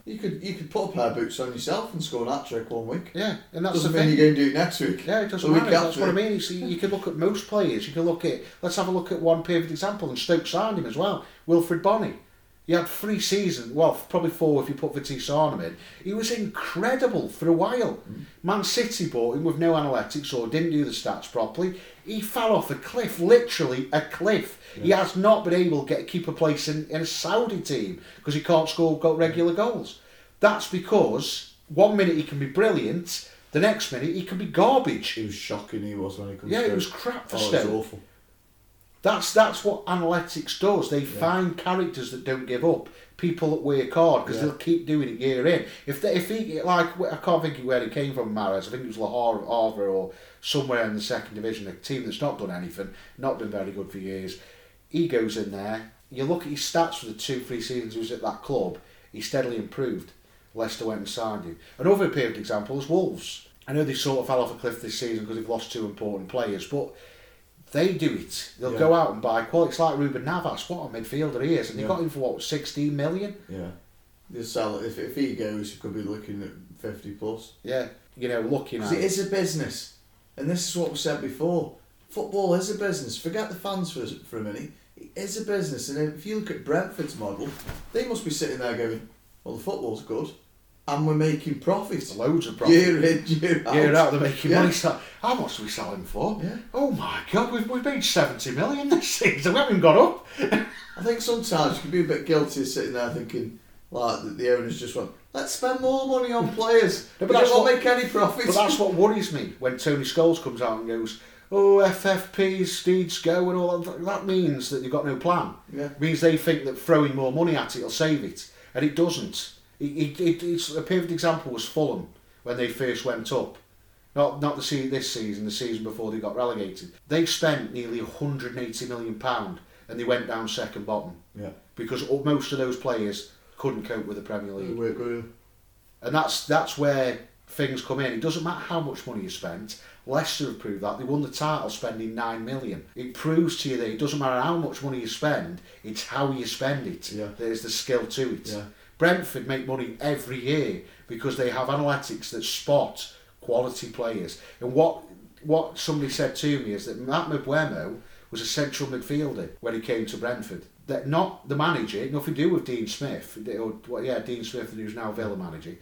you could you could put a pair of boots on yourself and score an hat trick one week. Yeah, and that's Doesn't the mean thing. you're going to do it next week. Yeah, it doesn't matter. That's what I mean. You, see, you can look at most players. You can look at. Let's have a look at one perfect example. And Stoke signed him as well. Wilfried Bony. He had three seasons. Well, probably four if you put Vitesse Arnhem in. He was incredible for a while. Mm. Man City bought him with no analytics or didn't do the stats properly. He fell off a cliff, literally a cliff. He has not been able to get keep a place in, in a Saudi team because he can't score got regular goals. That's because one minute he can be brilliant, the next minute he can be garbage. He was shocking. He was when he comes. Yeah, through. it was crap for Oh, it was Stoke. awful. That's that's what analytics does. They find characters that don't give up, people that work hard because Yeah. they'll keep doing it year in. If they, if he like I can't think of where he came from, Mahrez. I think it was Lahore or Havre or somewhere in the second division, a team that's not done anything, not been very good for years. He goes in there. You look at his stats for the two, three seasons he was at that club. He steadily improved. Leicester went and signed him. Another perfect example is Wolves. I know they sort of fell off a cliff this season because they've lost two important players, but they do it. They'll Yeah. go out and buy quality. It's like Ruben Neves. What a midfielder he is, and they Yeah. got him for what sixteen million. Yeah. Sell if if he goes, you could be looking at fifty plus. Yeah, you know, looking at it is a business, and this is what we said before. Football is a business. Forget the fans for for a minute. It is a business, and if you look at Brentford's model, they must be sitting there going, "Well, the football's good, and we're making profits. loads of profits. year in year out." Year out, they're making Yeah. money. How much do we sell him for? Yeah. Oh my God, we've, we've made 70 million this season. We haven't got up. I think sometimes you can be a bit guilty of sitting there thinking, like, that the owners just want, let's spend more money on players. No, but we that's don't what- make any profit. But that's what worries me when Tony Scholes comes out and goes, oh, FFPs, needs go and all that. That means that they've got no plan. Yeah. It means they think that throwing more money at it will save it. And it doesn't. It, it, it, it's a perfect example was Fulham when they first went up. Not not the se- this season, the season before they got relegated. They spent nearly 180 million pound and they went down second bottom Yeah. because most of those players couldn't cope with the Premier League. We agree. And that's that's where things come in. It doesn't matter how much money you spent. Leicester have proved that. They won the title spending nine million. It proves to you that it doesn't matter how much money you spend, it's how you spend it. Yeah. There's the skill to it. Yeah. Brentford make money every year because they have analytics that spot quality players. And what what somebody said to me is that Matt Mbeumo was a central midfielder when he came to Brentford. That not the manager, nothing to do with Dean Smith, or well, yeah, Dean Smith, who's now Villa manager.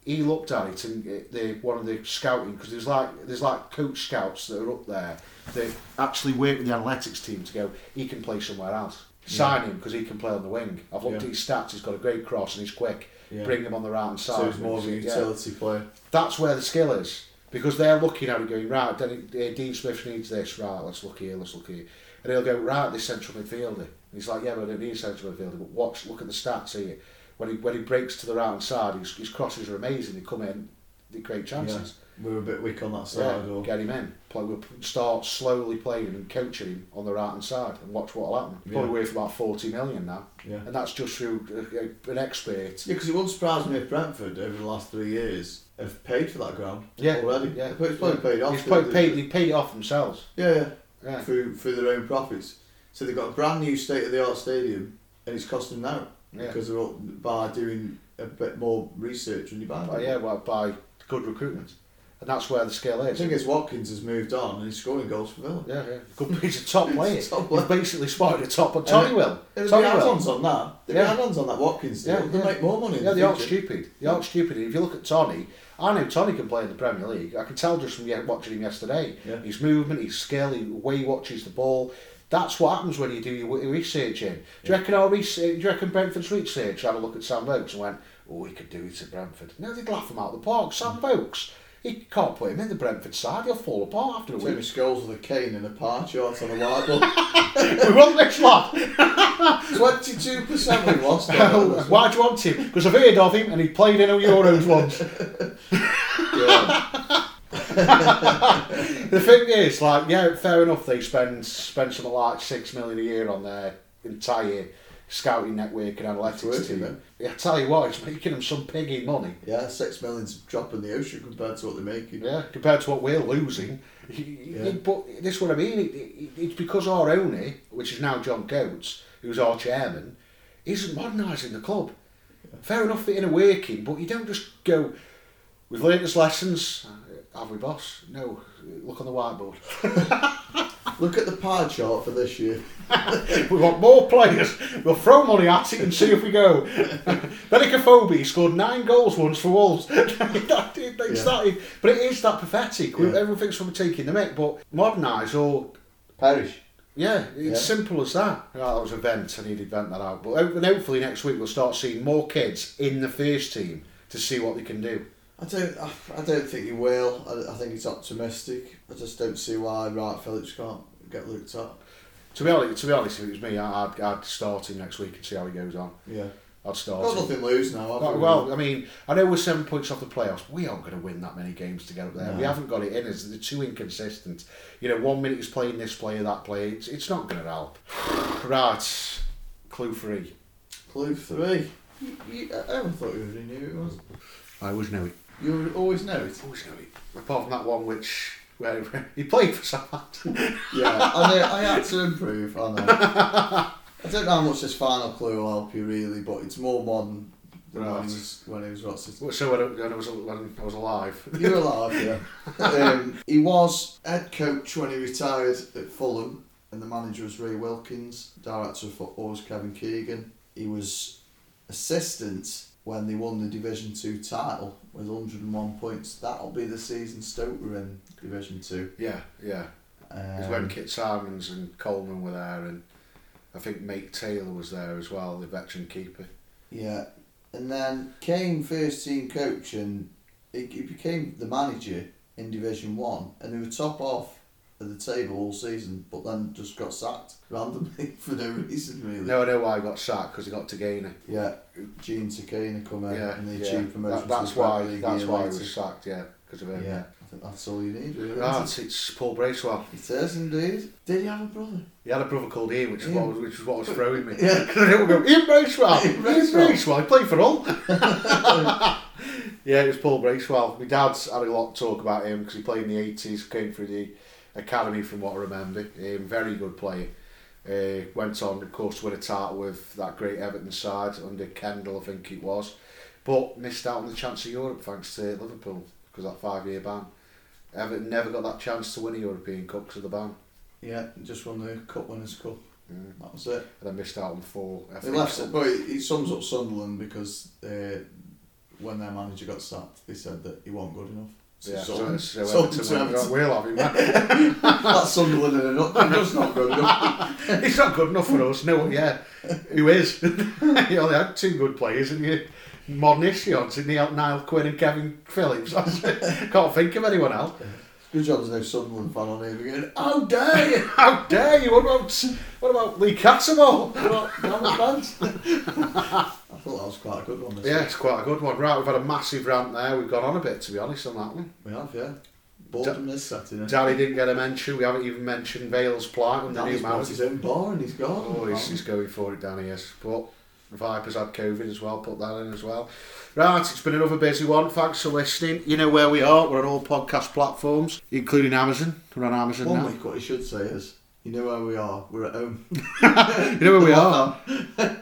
He looked at it and uh, the one of the scouting because there's like there's like coach scouts that are up there that actually work with the analytics team to go. He can play somewhere else. Sign him because he can play on the wing. I've looked Yeah. at his stats. He's got a great cross and he's quick. Yeah. Bring him on the right hand side. So he's more of a Yeah. utility player. That's where the skill is because they're looking at it going right. Then uh, Dean Smith needs this right. Let's look here. Let's look here. And he'll go right. This central midfielder. And he's like, yeah, but I don't need central midfielder. But watch, look at the stats here. When he when he breaks to the right hand side, his, his crosses are amazing. They come in, they create chances. We were a bit weak on that Yeah, side. or, get him in. Play, we'll start slowly playing and coaching him on the right hand side and watch what'll happen. Probably Yeah. worth about forty million now, yeah. and that's just through uh, an expert. Yeah, because it wouldn't surprise me if Brentford over the last three years have paid for that ground Yeah, already. yeah. It's probably paid off. He's probably paid. they? Paid it off themselves. Yeah, yeah. Yeah. Through through their own profits. So they've got a brand new state of the art stadium, and it's costing them now Yeah. because they're all, by doing a bit more research when you buy. But yeah, well, by good recruitment, and that's where the skill I is. think it's Watkins has moved on and he's scoring goals for Villa. yeah, yeah. Good, he's a top player. Top player. He's basically spotted a top. But Tony And will. There'll Tony add-ons on that. There'll Yeah. add-ons on that Watkins deal. Yeah, They'll yeah. make more money Yeah, they aren't stupid. They aren't stupid. If you look at Toney, I know Toney can play in the Premier League. I can tell just from watching him yesterday. Yeah. His movement, his skill, the way he watches the ball. That's what happens when you do your research in. Do you reckon our research, do you reckon Brentford's research had a look at Sam Vokes and went, oh, he could do it at Brentford? No, they'd laugh him out of the park. Sam mm. Vokes, he can't put him in the Brentford side. He'll fall apart after a Timmy week. Scholes with a cane and a pie chart on a whiteboard. we want this lad. Twenty-two percent we lost. Why do you want him? Because I've heard of him and he played in a Euros once. The thing is, like, yeah, fair enough. They spend spend something like six million a year on their entire scouting network and analytics team. Yeah, I tell you what, it's making them some piggy money. yeah, six million's drop in the ocean compared to what they're making. Yeah, compared to what we're losing. Yeah. But this is what I mean. It, it, it's because our owner, which is now John Coates, who's our chairman, isn't modernising the club. Fair enough, it in a working, but you don't just go. We've learnt his lessons. Have we, boss? No. Look on the whiteboard. Look at the pie chart for this year. we want more players. We'll throw money at it and see if we go. Benicophobia scored nine goals once for Wolves. That- Yeah. but it is that pathetic. Yeah. Everyone thinks we're taking the mick, but modernise or Perish. yeah, it's Yeah. simple as that. Right, that was a vent. I needed to vent that out. But hopefully next week we'll start seeing more kids in the first team to see what they can do. I don't. I, don't think he will. I, I think he's optimistic. I just don't see why Wright Phillips can't get looked at. To be honest, to be honest, if it was me, I'd, I'd start him next week and see how he goes on. Yeah. I'd start Got him. nothing to lose now. Well, well, I mean, I know we're seven points off the playoffs. We aren't going to win that many games to get up there. We haven't got it in us. They're too inconsistent. You know, one minute he's playing this player, that player. It's, it's not going to help. right, clue three. clue three. You, you, I never thought you already knew it was. I always know it. You always know it. Always know it. Apart from that one which where he played for Southampton. Yeah, I know. I had to improve. I know. I don't know how much this final clue will help you really, but it's more modern than when he was when he was so when I, when I was when I was alive. You're alive, yeah. Um, he was head coach when he retired at Fulham, and the manager was Ray Wilkins. Director of football was Kevin Keegan. He was assistant when they won the Division Two title with 101 points. That'll be the season Stoke were in Division Two. Yeah, yeah. Um, when Kit Symons and Coleman were there, and I think Maik Taylor was there as well, the veteran keeper. Yeah, and then came first team coach, and he, he became the manager in Division One, and they were top off at the table all season, but then just got sacked randomly for no reason really. No, I know why he got sacked because he got to Gainer. Yeah, Jean Tigana come out Yeah, and they yeah. achieved promotion. That, that's to the Premier why. That's why he was sacked. Yeah, because of him. Yeah, I think that's all you need really. Right, isn't it's Paul Bracewell. it? It is indeed. Did he have a brother? He had a brother called Ian, which is what was, which is what was throwing me. Yeah. Because I go, Ian Bracewell. Ian Ian Bracewell. Bracewell. He played for all. yeah, it was Paul Bracewell. My dad's had a lot to talk about him because he played in the eighties, came through the academy from what I remember. Um, very good player. Uh, went on, of course, to win a title with that great Everton side under Kendall, I think it was, but missed out on the chance of Europe thanks to Liverpool because that five-year ban. Everton never got that chance to win a European Cup because of the ban. Yeah, just won the Cup Winners' Cup. Mm. That was it. And I missed out on four. FA They left it, but it, it sums up Sunderland because uh, when their manager got sacked, they said that he wasn't good enough. Yeah, so, so Sunderland Everton to went, Everton. we'll have him. That's Sunderland in a nutshell. Just not good enough. He's not good enough for us. No, yeah. Who is? he only had two good players, and you modern histrions, didn't he? Niall Quinn and Kevin Phillips. That's it. Can't think of anyone else. Good job there's no Sunderland fan on here again. How dare you! How dare you? What about what about Lee Cattermole? What? It, fans. Thought that was quite a good one. Yeah, it's quite a good one. Right, we've had a massive rant there. We've gone on a bit, to be honest, on that one. We have, yeah. Boredom is setting in. Daddy didn't get a mention. We haven't even mentioned Vale's plight under Daddy's new manager. his own bar and he's gone. Oh, he's, he's going for it, Danny, yes. But Vipers had COVID as well, put that in as well. Right, it's been another busy one. Thanks for listening. You know where we are. We're on all podcast platforms, including Amazon. We're on Amazon One now. week, what he should say is, you know where we are. We're at home. You know where we are.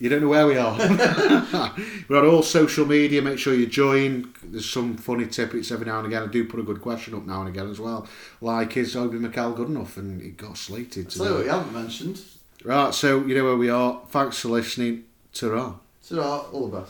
You don't know where we are. We're on all social media. Make sure you join. There's some funny tidbits every now and again. I do put a good question up now and again as well. Like, is Obi Mikel good enough? And it got slated. So, you haven't mentioned. Right, so you know where we are. Thanks for listening. Ta-ra. So, all the best.